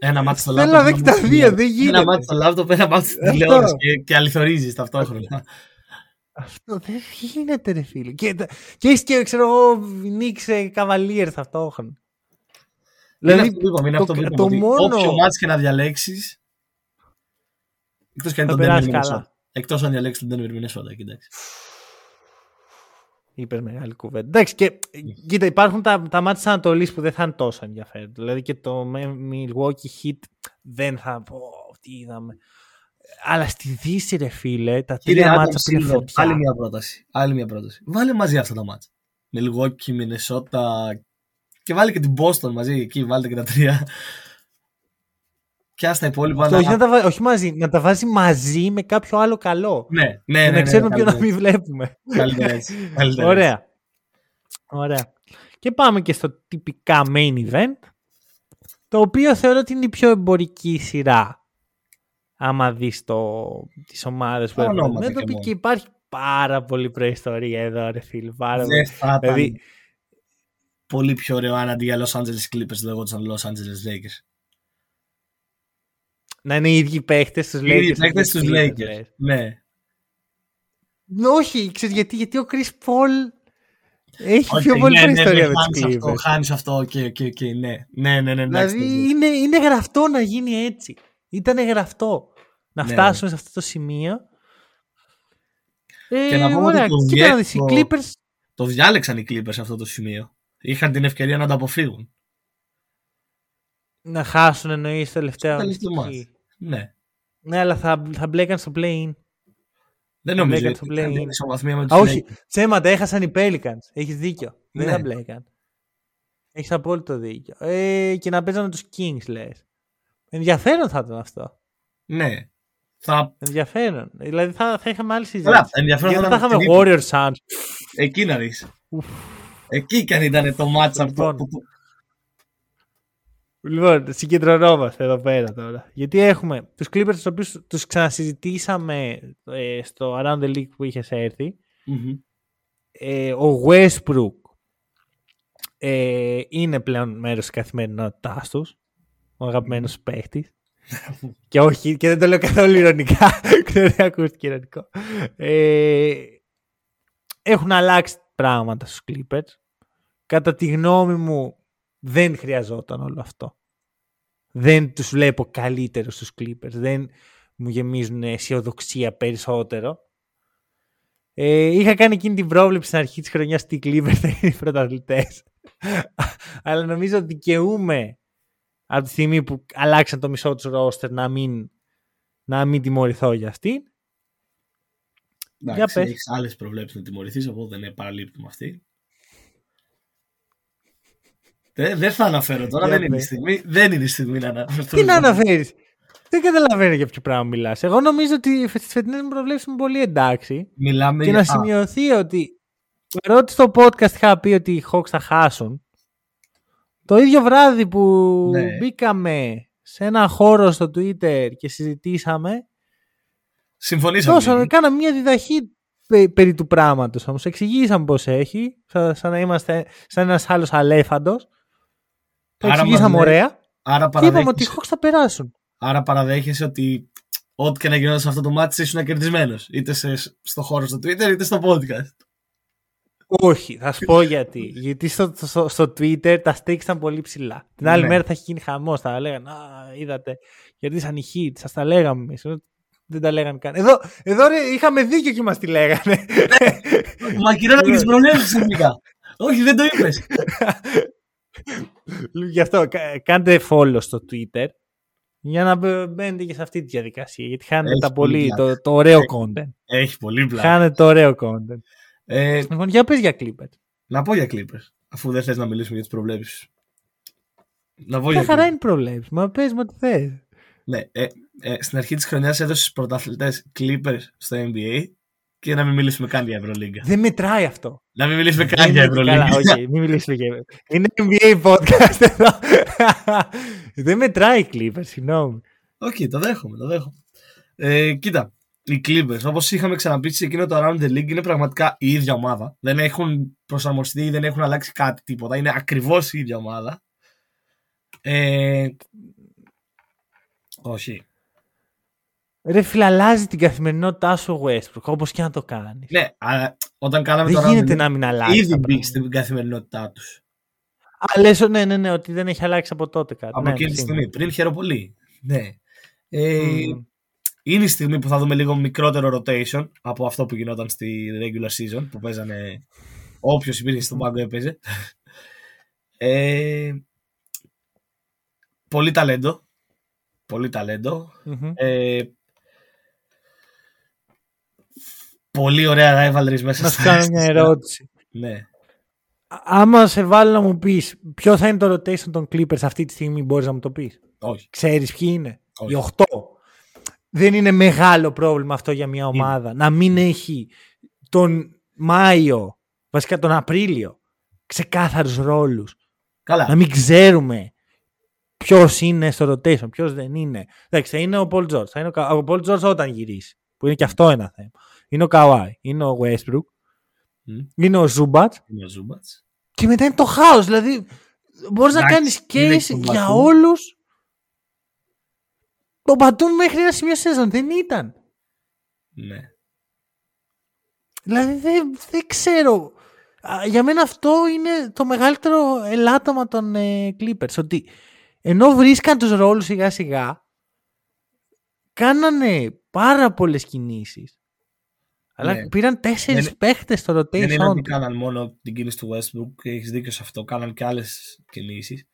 Ένα μάτι στο Θέλω λάπτοπ. να δω και τα δύο, δεν γίνεται. Ένα μάτι στο λάπτοπ, ένα μάτι στην Αυτό. τηλεόραση και, και αληθορίζεις ταυτόχρονα. Αυτό δεν γίνεται, ρε φίλε. Και, τα- και έχεις και, ξέρω εγώ, νίξε καβαλίερ ταυτόχρονα. είναι Δηλαδή, αυτό που είπαμε, είναι το- αυτό που είπαμε, το ότι μόνο- Όποιο μάτς και να διαλέξεις, εκτός και αν Θα είναι τον περάσει Denver καλά. Minnesota. Εκτός αν διαλέξεις τον Denver Minnesota, κοιτάξτε. Είπε μεγάλη κουβέντα. Εντάξει, και κοίτα, υπάρχουν τα, τα μάτια της Ανατολής που δεν θα είναι τόσο ενδιαφέροντα. Δηλαδή και το Milwaukee Heat δεν θα πω τι είδαμε. Αλλά στη Δύση, ρε φίλε, τα Κύριε τρία Adam μάτσα πήρε Silver, φωτιά. άλλη μια πρόταση. Άλλη μια πρόταση. Βάλε μαζί αυτά τα μάτσα. Milwaukee, Minnesota και βάλε και την Boston μαζί εκεί, βάλτε και τα τρία. Και ας τα υπόλοιπα Αυτό, να... όχι, να τα βα- όχι μαζί, να τα βάζει μαζί με κάποιο άλλο καλό. Ναι, ναι, Και ναι, να ναι, ξέρουμε ποιο να καλύτερα. μην βλέπουμε. Καλύτερα έτσι. Καλύτερα έτσι. Ωραία. Ωραία. Και πάμε και στο τυπικά main event, το οποίο θεωρώ ότι είναι η πιο εμπορική σειρά. Άμα δεις το, τις ομάδες που Τα έχουν ονόματα αντιμέτωποι και μόνο. και υπάρχει πάρα πολύ προϊστορία εδώ ρε φίλε. Πάρα πολύ. Δεν θα ήταν Δηλαδή, πολύ πιο ωραίο αν αντί για Los Angeles Clippers λεγόταν Los Angeles Lakers. να είναι οι ίδιοι παίχτες στους Οι ίδιοι Lakers. παίκτες στους στους Clippers, Lakers. λες. Ναι. Όχι, ξέρεις γιατί, γιατί ο Chris Paul έχει Οκ, πιο πολύ ναι, ναι, προϊστορία ναι, με τους χάνεις αυτό, Clippers. χάνεις αυτό, OK, OK, OK, ναι. Ναι, ναι, ναι, εντάξει, Δηλαδή ναι. είναι, είναι γραφτό να γίνει έτσι. Ήταν γραφτό να Ναι. φτάσουμε σε αυτό το σημείο. Ε, Και να πούμε ότι ωραία. το Κοίτα να δεις, οι Βιέτο- Clippers Το διάλεξαν οι Clippers σε αυτό το σημείο. Είχαν την ευκαιρία να το αποφύγουν. να χάσουν εννοείς στο τελευταίο Στο τελευταίο αγωνιστική. Ναι. Ναι, αλλά θα, θα μπλέκαν στο play-in. Δεν νομίζω μπλέκαν ότι στο ήταν play-in. ισοβαθμία με Α, τους όχι, Lakers. ψέματα, έχασαν οι Pelicans. Έχεις δίκιο. Δεν Ναι. θα μπλέκαν. Έχεις απόλυτο δίκιο. Ε, και να παίζανε τους Kings, λες. Ενδιαφέρον θα ήταν αυτό. Ναι. Θα... Ενδιαφέρον. Δηλαδή θα, θα είχαμε άλλη συζήτηση. Καλά, ενδιαφέρον Γιατί θα θα ήταν είχαμε την Warriors Suns. Εκεί να δεις. Εκεί κι αν ήταν το match αυτό. Λοιπόν. που- που- Λοιπόν, συγκεντρωνόμαστε εδώ πέρα τώρα. Γιατί έχουμε τους Clippers τους οποίους τους ξανασυζητήσαμε ε, στο Around the League που είχες έρθει. Μμμ. Ε, ο Westbrook ε, είναι πλέον μέρος της καθημερινότητάς τους. Ο αγαπημένος παίχτης. και όχι, και δεν το λέω καθόλου ηρωνικά. Ξέρω ότι ακούστηκε ηρωνικό. Ε, έχουν αλλάξει πράγματα στους Clippers. Κατά τη γνώμη μου δεν χρειαζόταν όλο αυτό. Δεν τους βλέπω καλύτερους στους Clippers. Δεν μου γεμίζουν αισιοδοξία περισσότερο. Ε, είχα κάνει εκείνη την πρόβλεψη στην αρχή της χρονιάς ότι οι Clippers θα είναι οι πρωταθλητές. Αλλά νομίζω ότι δικαιούμαι από τη στιγμή που αλλάξαν το μισό τους ρόστερ να μην, να μην τιμωρηθώ για αυτή. Εντάξει, πες. έχεις άλλες προβλέψεις να τιμωρηθείς, οπότε δεν είναι παραλείπτουμε αυτή. Δεν, δεν θα αναφέρω τώρα, Για δεν είναι, η πες. στιγμή, δεν είναι η στιγμή να αναφερθούμε. Τι να αναφέρεις. Δεν καταλαβαίνω για ποιο πράγμα μιλάς. Εγώ νομίζω ότι στι φετινές μου προβλέψεις είμαι πολύ εντάξει. Μιλάμε Και για... να σημειωθεί ότι παρότι στο podcast είχα πει ότι οι Hawks θα χάσουν, το ίδιο βράδυ που Ναι. μπήκαμε σε ένα χώρο στο Twitter και συζητήσαμε, Συμφωνήσαμε. Τόσο, λίγο. κάναμε μια διδαχή πε- περί του πράγματος όμως. Εξηγήσαμε πώς έχει, σαν, σαν να είμαστε σαν ένας άλλος αλέφαντος. Το Άρα εξηγήσαμε μας λέει- ωραία Άρα και είπαμε ότι οι παραδέχεσαι, Hawks θα περάσουν. άρα παραδέχεσαι ότι ό,τι και να γινόταν σε αυτό το μάτι ήσουν κερδισμένος. Είτε σε, στο χώρο στο Twitter είτε στο podcast. Όχι, θα σου πω γιατί. γιατί στο, στο, στο Twitter τα stakes ήταν πολύ ψηλά. Την άλλη Ναι. μέρα θα έχει γίνει χαμός. Θα λέγανε Α, είδατε, κερδίσαν οι hits. Σα τα λέγαμε εμείς. Δεν τα λέγανε καν. Εδώ, εδώ ρε, είχαμε δίκιο και μας τη λέγανε. Μα κυριότερα και τις προλέψει ξαφνικά. Όχι, δεν το είπες. Γι' αυτό κα- κάντε follow στο Twitter για να μπε- μπαίνετε και σε αυτή τη διαδικασία. Γιατί χάνετε Έχει τα πολύ πολύ, πλάκα. το, το ωραίο Έχει. content. Έχει πολύ πλάκα. Χάνετε το ωραίο content. Ε, Λοιπόν, για πες για Clippers. να πω για Clippers, αφού δεν θες να μιλήσουμε για τις προβλέψεις. Να πω Ποια για χαρά Clippers. είναι προβλέψη. Μα πες μου ό,τι θες. Ναι, ε, ε, στην αρχή της χρονιάς έδωσες πρωταθλητές Clippers στο NBA και να μην μιλήσουμε καν για Ευρωλίγκα. Δεν μετράει αυτό. Να μην μιλήσουμε Δεν καν για είναι- Καλά, Ευρωλίγκα. όχι, μην μιλήσουμε για Είναι NBA podcast εδώ. Δεν μετράει η Clippers, συγγνώμη. Οκ, το δέχομαι, το δέχομαι. Ε, κοίτα, οι Clippers, όπως είχαμε ξαναπεί σε εκείνο το Around the League, είναι πραγματικά η ίδια ομάδα. Δεν έχουν προσαρμοστεί, δεν έχουν αλλάξει κάτι τίποτα. Είναι ακριβώς η ίδια ομάδα. Ε, όχι. Ρε φίλε, αλλάζει την καθημερινότητά σου ο Westbrook, όπως και να το κάνεις. Ναι, αλλά όταν κάναμε Δεν το γίνεται Around the να League, μην αλλάξει. ήδη τα μπήκε πράγματα. στην καθημερινότητά τους. Α, λες, ναι, ναι, ναι, ότι δεν έχει αλλάξει από τότε κάτι. Από ναι, εκείνη τη σύμφωνα. στιγμή. Πριν χαίρομαι πολύ. Ναι. Ε, Μμμ. Είναι η στιγμή που θα δούμε λίγο μικρότερο rotation από αυτό που γινόταν στη regular season που παίζανε όποιος υπήρχε στον πάγκο έπαιζε. Ε, πολύ ταλέντο. Πολύ ταλέντο. Μμμ. Ε, πολύ ωραία rivalries μέσα Να σου στα- κάνω μια στα- ερώτηση. Ναι. Α- Άμα σε βάλω να μου πεις ποιο θα είναι το rotation των Clippers αυτή τη στιγμή, μπορείς να μου το πεις; Όχι. Ξέρεις ποιοι είναι; Όχι. Οι 8. Δεν είναι μεγάλο πρόβλημα αυτό για μια ομάδα. Να μην έχει τον Μάιο, βασικά τον Απρίλιο, ξεκάθαρους ρόλους. Καλά. Να μην ξέρουμε ποιος είναι στο rotation, ποιος δεν είναι. Εντάξει, θα είναι ο Paul George. Θα είναι ο, Κα- ο Paul George όταν γυρίσει. Που είναι και αυτό ένα θέμα. Είναι ο Kawhi, είναι ο Westbrook, Μμ. είναι ο Zubat Είναι ο Ζούμπατς. και μετά είναι το χάος. Δηλαδή, μπορείς να Εντάξει, κάνεις είναι case και ο για Batum. Όλους. Το Batum μέχρι ένα σημείο σεζόν δεν ήταν. Ναι. Δηλαδή, δεν, δεν ξέρω. Α, Για μένα αυτό είναι το μεγαλύτερο ελάττωμα των ε, Clippers. Ότι ενώ βρίσκαν τους ρόλους σιγά σιγά, κάνανε πάρα πολλές κινήσεις. Αλλά Ναι. πήραν τέσσερις Δεν- παίχτες στο Δεν είναι rotation. ότι του. κάναν μόνο την κίνηση του Westbrook και έχεις δίκιο σε αυτό. Κάναν και άλλες κινήσεις.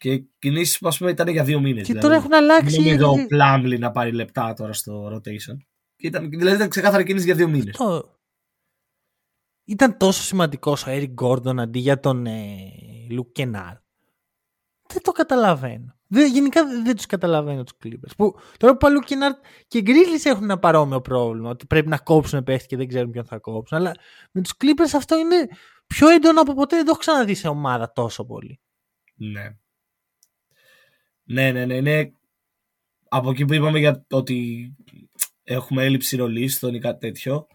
Και κινήσεις που ας πούμε ήταν για δύο μήνες. Και τώρα έχουν αλλάξει. Δεν νομίζω ο Plumlee να πάρει λεπτά τώρα στο rotation. Και ήταν, δηλαδή ήταν ξεκάθαρα κίνηση για δύο μήνες. Το... Ήταν τόσο σημαντικός ο Eric Gordon αντί για τον ε, Luke Kennard. Δεν το καταλαβαίνω. Δεν, γενικά δεν, δεν τους καταλαβαίνω τους Clippers. Που, τώρα που ο Luke Kennard και οι Grizzlies έχουν ένα παρόμοιο πρόβλημα. Ότι πρέπει να κόψουν παίχτη και δεν ξέρουν ποιον θα κόψουν. Αλλά με τους Clippers αυτό είναι πιο έντονο από ποτέ. Δεν το έχω ξαναδεί σε ομάδα τόσο πολύ. Ναι. Ναι, ναι, ναι. Είναι από εκεί που είπαμε για το ότι έχουμε έλλειψη ρολίστων ή κάτι τέτοιο.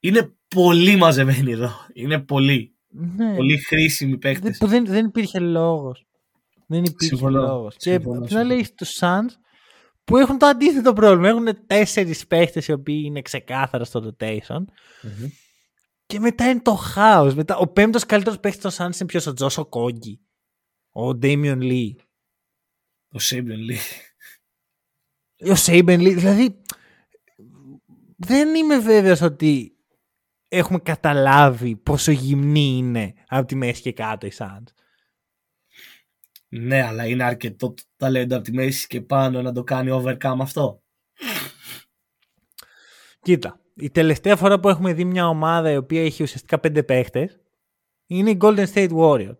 Είναι πολύ μαζεμένοι εδώ. Είναι πολύ. Ναι. Πολύ χρήσιμοι Δεν, παίχτε. που δεν, δεν υπήρχε λόγος. Δεν υπήρχε Συμφωνώ. λόγος. Και Συμφωνώ, απ' την άλλη συμφωνώ. έχει τους Suns που έχουν το αντίθετο πρόβλημα. Έχουν τέσσερις παίχτες οι οποίοι είναι ξεκάθαρα στο rotation Μμμ. και μετά είναι το χάος. Μετά, ο πέμπτος καλύτερος παίχτης των Suns είναι ποιος ο Τζόσο Κόγκι. Ο Damian Lee. Ο Sabian Lee. Ο Saben Lee. Δηλαδή δεν είμαι βέβαιος ότι έχουμε καταλάβει πόσο γυμνή είναι από τη μέση και κάτω οι Suns. Ναι, αλλά είναι αρκετό ταλέντο από τη μέση και πάνω να το κάνει overcome αυτό. Κοίτα, η τελευταία φορά που έχουμε δει μια ομάδα η οποία έχει ουσιαστικά πέντε παίχτες είναι η Golden State Warriors.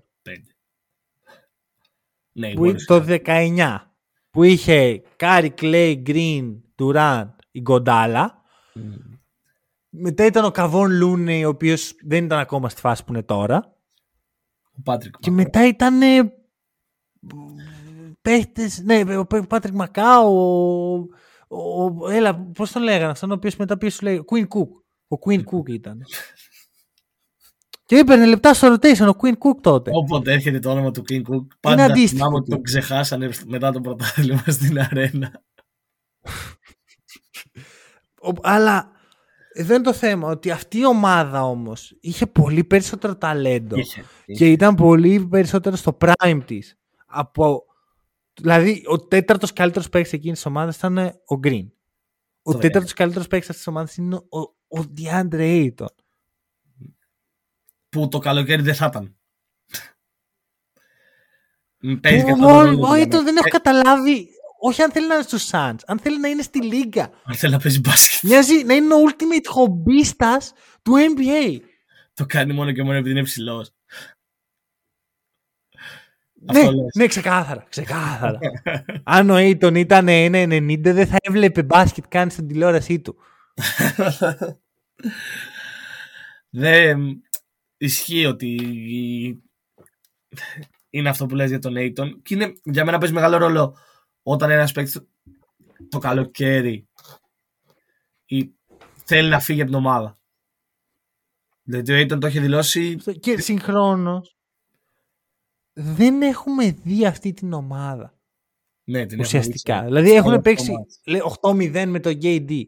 Πέντε. Ναι, Που μπορείς. το 19 που είχε Curry, Clay, Green, Durant, Iguodala. Μμ. Μετά ήταν ο Kevon Looney, ο οποίος δεν ήταν ακόμα στη φάση που είναι τώρα. Ο Patrick. Και μετά ήταν ε, παίχτες, ναι, ο Patrick McCaw, ο, Ο, έλα, πώς τον λέγανε αυτόν ο οποίος μετά πει σου λέει Quinn Cook. Ο Queen Cook ήταν. Και έπαιρνε λεπτά στο rotation ο Queen Cook τότε. Όποτε έρχεται το όνομα του Queen Cook, πάντα θυμάμαι ότι τον ξεχάσανε μετά το πρωτάθλημα στην αρένα. Αλλά εδώ είναι το θέμα, ότι αυτή η ομάδα όμως είχε πολύ περισσότερο ταλέντο είχε, και ήταν πολύ περισσότερο στο prime της. Από... Δηλαδή, ο τέταρτος καλύτερος παίκτης εκείνης της ομάδας ήταν ο Green. Ο το τέταρτος καλύτερος παίκτης της ομάδας είναι ο, ο DeAndre Ayton. Που το καλοκαίρι δεν θα ήταν. Ο Ayton δεν έχω καταλάβει όχι αν θέλει να είναι στους Suns, αν θέλει να είναι στη Λίγκα. Αν θέλει να παίζει μπάσκετ. Μοιάζει να είναι ο ultimate χομπίστας του NBA. Το κάνει μόνο και μόνο επειδή είναι ψηλός. Ναι, ναι, ξεκάθαρα. ξεκάθαρα. αν ο Aiton ήταν 1,90 δεν θα έβλεπε μπάσκετ καν στην τηλεόρασή του. δεν ισχύει ότι είναι αυτό που λες για τον Aiton και είναι, για μένα παίζει μεγάλο ρόλο όταν ένας παίκτης το καλοκαίρι ή θέλει να φύγει από την ομάδα. Δηλαδή ο Aiton το έχει δηλώσει. Και συγχρόνως δεν έχουμε δει αυτή την ομάδα. Ναι, την ουσιαστικά. Δηλαδή έχουν παίξει 8-0 με το JD.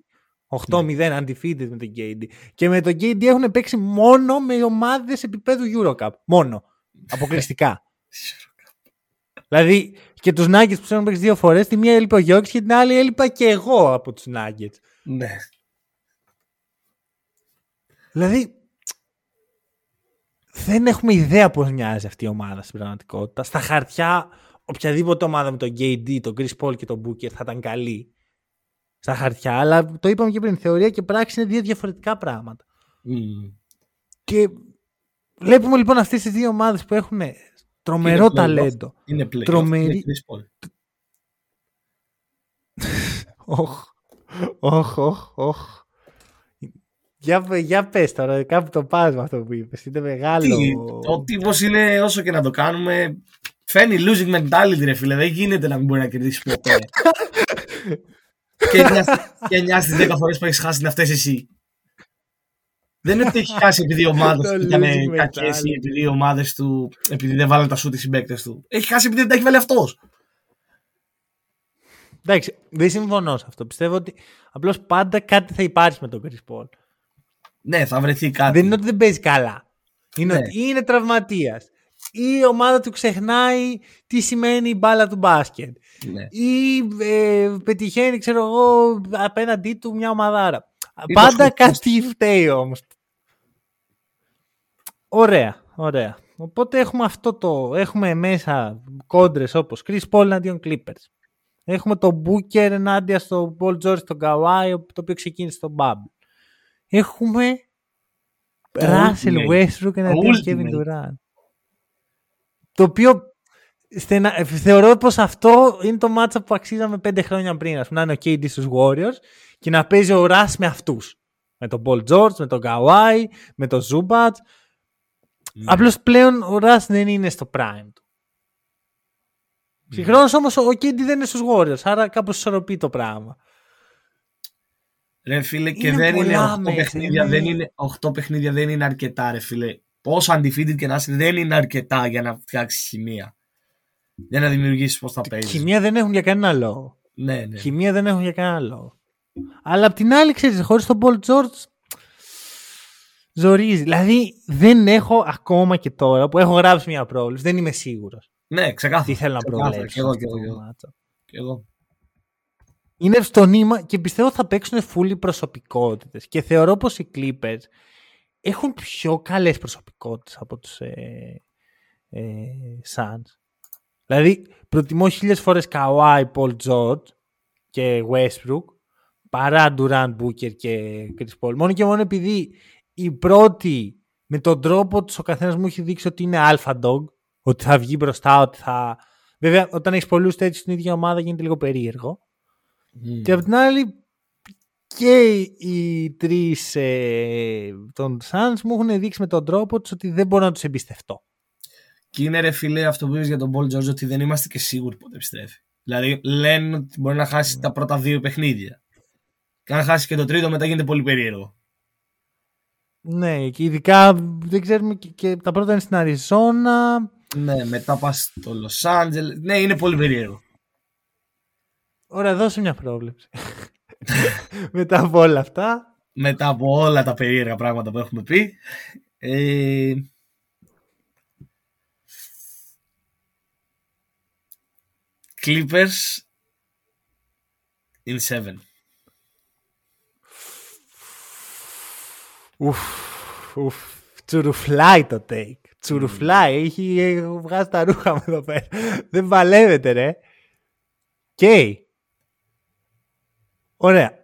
8-0 ναι. undefeated με το JD. Και με το JD έχουν παίξει μόνο με ομάδες επίπεδου Eurocup. Μόνο. Αποκλειστικά. Δηλαδή και τους Nuggets που έχουν παίξει δύο φορές, τη μία έλειπε ο Γιώργης και την άλλη έλειπα και εγώ από τους Nuggets. Ναι. Δηλαδή, δεν έχουμε ιδέα πώς μοιάζει αυτή η ομάδα στην πραγματικότητα. Στα χαρτιά, οποιαδήποτε ομάδα με τον KD, τον Chris Paul και τον Booker θα ήταν καλή. Στα χαρτιά, αλλά το είπαμε και πριν. Θεωρία και πράξη είναι δύο διαφορετικά πράγματα. Mm. Και βλέπουμε λοιπόν αυτές τις δύο ομάδες που έχουν Τρομερό είναι ταλέντο. Είναι πλέον. Τρομερή. Οχ, οχ, οχ, οχ. Για, για πες τώρα, κάπου το πας με αυτό που είπες. Είναι μεγάλο. Τι, ο τύπος είναι όσο και να το κάνουμε. Φαίνει losing mentality ρε φίλε. Δεν γίνεται να μην μπορεί να κερδίσει ποτέ. και 9 στις 10 φορές που έχεις χάσει είναι αυτές εσύ. Δεν είναι ότι έχεις χάσει επειδή οι ομάδες του ήταν κακές ή επειδή οι ομάδες του. επειδή δεν βάλανε τα σούτ οι συμπαίκτες του. Έχει χάσει επειδή δεν τα έχει βάλει αυτός. Εντάξει, δεν συμφωνώ σε αυτό. Πιστεύω ότι απλώς πάντα κάτι θα υπάρχει με τον Chris Paul. Ναι, θα βρεθεί κάτι. Δεν είναι ότι δεν παίζει καλά. Είναι ναι. ότι είναι τραυματίας. Ή η ομάδα του ξεχνάει τι σημαίνει η μπάλα του μπάσκετ. Ναι. Ή ε, πετυχαίνει, ξέρω εγώ, απέναντί του μια ομαδάρα. Πάντα κάτι φταίει όμως. Ωραία, ωραία. Οπότε έχουμε αυτό το. Έχουμε μέσα κόντρες όπως Chris Paul εναντίον Clippers. Έχουμε τον Booker ενάντια στο Paul George, τον Kawhi, το οποίο ξεκίνησε στο Bubble. Έχουμε Russell Westbrook εναντίον Kevin Durant. Το οποίο στενα... θεωρώ πως αυτό είναι το μάτσα που αξίζαμε πέντε χρόνια πριν. Ας πούμε, να είναι ο KD στους Warriors και να παίζει ο Russ με αυτούς. Με τον Paul George, με τον Kawhi, με τον Zubat. Ναι. Απλώς πλέον ο Russ δεν είναι στο prime του. Ναι. Συγχρόνως όμως ο KD δεν είναι στους Warriors, άρα κάπως ισορροπεί το πράγμα. Ρε φίλε, και δεν είναι 8 παιχνίδια, είναι... δεν είναι 8 παιχνίδια δεν είναι αρκετά, ρε φίλε. Πόσο undefeated και να είσαι, δεν είναι αρκετά για να φτιάξεις χημεία. Για να δημιουργήσεις πώς θα παίζεις. Χημεία δεν έχουν για κανένα λόγο. Ναι, ναι. Χημεία δεν έχουν για κανένα λόγο. Αλλά απ' την άλλη, ξέρεις, χωρίς τον Paul George ζορίζει. Δηλαδή δεν έχω ακόμα και τώρα που έχω γράψει μια πρόβληση, δεν είμαι σίγουρος. Ναι, ξεκάθαρα. Τι θέλω να προβλέψω. Και εγώ, και εγώ. Και εγώ. Είναι στο νήμα και πιστεύω θα παίξουν φούλοι προσωπικότητες. Και θεωρώ πως οι Clippers έχουν πιο καλές προσωπικότητες από τους ε, ε, Suns. Δηλαδή, προτιμώ χίλιες φορές Kawhi, Paul George και Westbrook παρά Durant, Booker και Chris Paul. Μόνο και μόνο επειδή η πρώτη με τον τρόπο τους ο καθένας μου έχει δείξει ότι είναι alpha dog, ότι θα βγει μπροστά, ότι θα... Βέβαια, όταν έχεις πολλούς τέτοιους στην ίδια ομάδα γίνεται λίγο περίεργο. Mm. Και από την άλλη, και οι τρεις ε, των Suns μου έχουν δείξει με τον τρόπο τους ότι δεν μπορώ να τους εμπιστευτώ. Και είναι ρε φίλε αυτό που είπες για τον Paul George ότι δεν είμαστε και σίγουροι πότε επιστρέφει. Δηλαδή λένε ότι μπορεί να χάσει τα πρώτα δύο παιχνίδια. Και αν χάσει και το τρίτο, μετά γίνεται πολύ περίεργο. Ναι, και ειδικά δεν ξέρουμε και, και τα πρώτα είναι στην Αριζόνα. Ναι, μετά πας στο Λο Άντζελε. Ναι, είναι πολύ περίεργο. Ωραία, δώσε μια πρόβλεψη. μετά από όλα αυτά. Μετά από όλα τα περίεργα πράγματα που έχουμε πει. Ε... Clippers in 7. Ουφ, ουφ, τσουρουφλάει το take. Τσουρουφλάει, έχει, έχει βγάζει τα ρούχα μου εδώ πέρα. Δεν παλεύεται ρε. Και. Ωραία.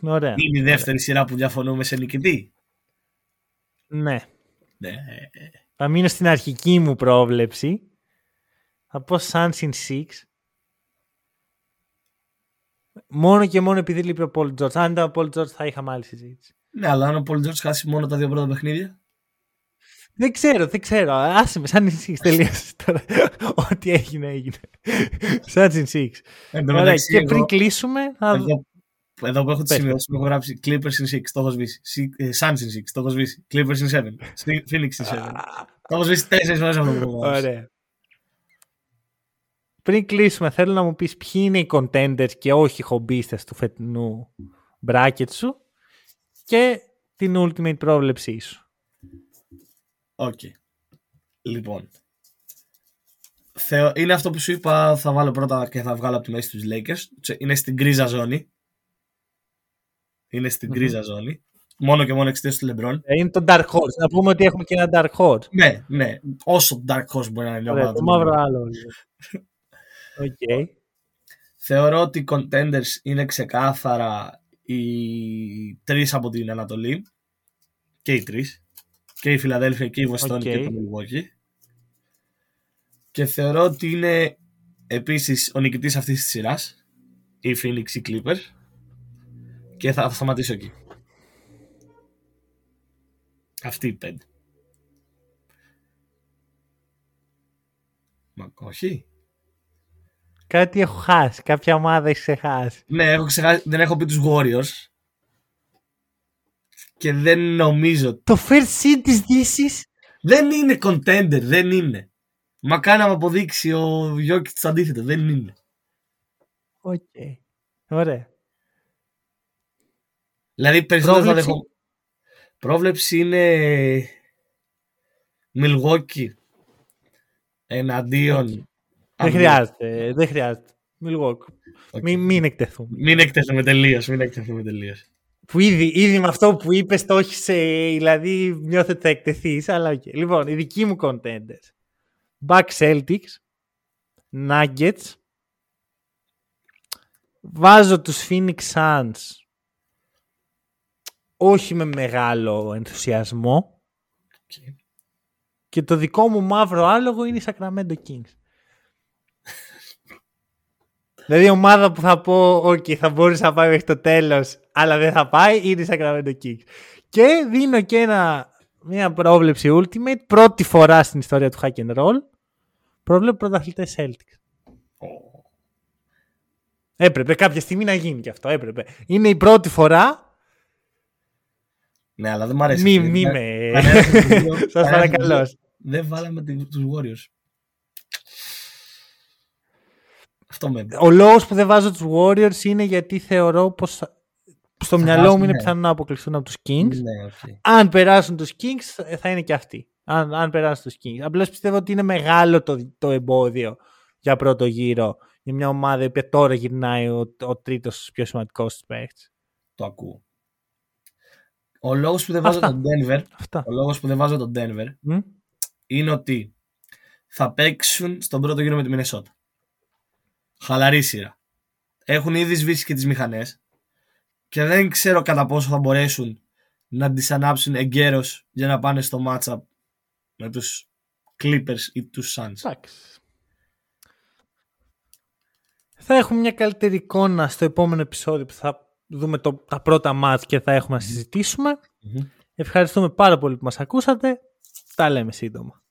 Ωραία. Είναι η δεύτερη σειρά που διαφωνούμε σε νικητή. Ναι. Ναι. Θα μείνω στην αρχική μου πρόβλεψη. Θα πω Suns in 6. Μόνο και μόνο επειδή λείπει ο Paul George. Αν ήταν ο Paul George θα είχαμε άλλη συζήτηση. Ναι, αλλά αν ο Paul George χάσει μόνο τα δύο πρώτα παιχνίδια. Δεν ξέρω, δεν ξέρω. Άσε με, σαν in 6 τελείωσες τώρα. Ό,τι έγινε, έγινε. Σαν in 6. Εν τω Ωραία, μεταξύ, και εγώ- πριν κλείσουμε, θα Εδώ, εδώ που έχω τις Πες. σημειώσεις μου έχω γράψει Clippers in 6, το έχω σβήσει. Σι- ε, Suns in 6, το έχω σβήσει. Clippers in 7. Στη- Phoenix in 7. Το έχω σβήσει τέσσερις φορές αυτό που έχω γράψει. Ωραία. Πριν κλείσουμε, θέλω να μου πεις ποιοι είναι οι contenders και όχι οι χομπίστες του φετινού bracket σου και την ultimate πρόβλεψή σου. Οκ. Λοιπόν. Θεω... Είναι αυτό που σου είπα, θα βάλω πρώτα και θα βγάλω από τη μέση τους Lakers. Τσε- Είναι στην γκρίζα ζώνη. Είναι στην γκρίζα ζώνη. Μόνο και μόνο εξαιτίας του LeBron. Ε, Είναι το Dark Horse. Να πούμε ότι έχουμε και ένα Dark Horse. Ναι, ναι. Όσο Dark Horse μπορεί να είναι η Ωραία, ομάδα το του μαύρο LeBron. άλλο. Οκ. Θεωρώ ότι οι contenders είναι ξεκάθαρα οι τρεις από την Ανατολή. Και οι τρεις. Και η Φιλαδέλφια και η Βοστόνη Οκ. και το Milwaukee. Και θεωρώ ότι είναι επίσης ο νικητής αυτής της σειράς. Η Phoenix οι Clippers. Και θα σταματήσω εκεί. Αυτή η πέντε. Μα όχι. Κάτι έχω χάσει. Κάποια ομάδα έχει ξεχάσει. Ναι, έχω ξεχάσει, δεν έχω πει τους Warriors. Και δεν νομίζω. Το first seed της Δύσης; Δεν είναι contender, δεν είναι. Μα να με αποδείξει ο Γιόκιτς το αντίθετο, δεν είναι. Οκ. Ωραία. Δηλαδή περισσότερο θα Πρόβλεψη; δεχω... Πρόβλεψη είναι Milwaukee εναντίον... Δεν Αμ- χρειάζεται. Δεν χρειάζεται. Milwaukee. OK. Μην, μην εκτεθούμε. Μην εκτεθούμε τελείως, μην εκτεθούμε τελείως. Που ήδη, ήδη με αυτό που είπες το έχεις, ε, δηλαδή νιώθω ότι θα εκτεθείς, αλλά οκ. Λοιπόν, οι δικοί μου contenders. Bucks Celtics, Nuggets, βάζω τους Phoenix Suns, όχι με μεγάλο ενθουσιασμό, και το δικό μου μαύρο άλογο είναι η Sacramento Kings. δηλαδή η ομάδα που θα πω, ok, θα μπορούσε να πάει μέχρι το τέλος, αλλά δεν θα πάει, είναι η Sacramento Kings. Και δίνω και ένα, μια πρόβλεψη Ultimate, πρώτη φορά στην ιστορία του Hack and Roll, πρόβλεπε πρωταθλητές Celtics. Έπρεπε κάποια στιγμή να γίνει και αυτό, έπρεπε. Είναι η πρώτη φορά, Ναι, αλλά δεν μ' αρέσει. μη, αυτό, μη γιατί με... κανένας από τους δύο- Σας κανένας από τους παρακαλώ. δύο Δεν βάλαμε την- τους Warriors. Αυτό με... Ο λόγος που δεν βάζω τους Warriors είναι γιατί θεωρώ πως στο Θα μυαλό χάσουν, μου είναι ναι. πιθανό να αποκλειστούν από τους Kings. Ναι, οκ. Αν περάσουν τους Kings ε, θα είναι και αυτοί. Αν, αν περάσουν τους Kings. Απλώς πιστεύω ότι είναι μεγάλο το, το εμπόδιο για πρώτο γύρο για μια ομάδα η οποία τώρα γυρνάει ο, ο τρίτος πιο σημαντικός της παίχτης. Το ακούω. Ο λόγος που δεν βάζω Αυτά. τον Denver, Αυτά. ο λόγος που δεν βάζω τον Denver Μμ. είναι ότι θα παίξουν στον πρώτο γύρο με τη Μινεσότα. Χαλαρή σειρά. Έχουν ήδη σβήσει και τις μηχανές και δεν ξέρω κατά πόσο θα μπορέσουν να τις ανάψουν εγκαίρως για να πάνε στο matchup με τους Clippers ή τους Suns. Εντάξει. Θα έχουμε μια καλύτερη εικόνα στο επόμενο επεισόδιο που θα δούμε το, τα πρώτα μάτς και θα έχουμε να συζητήσουμε. Μμμ. Ευχαριστούμε πάρα πολύ που μας ακούσατε. Τα λέμε σύντομα.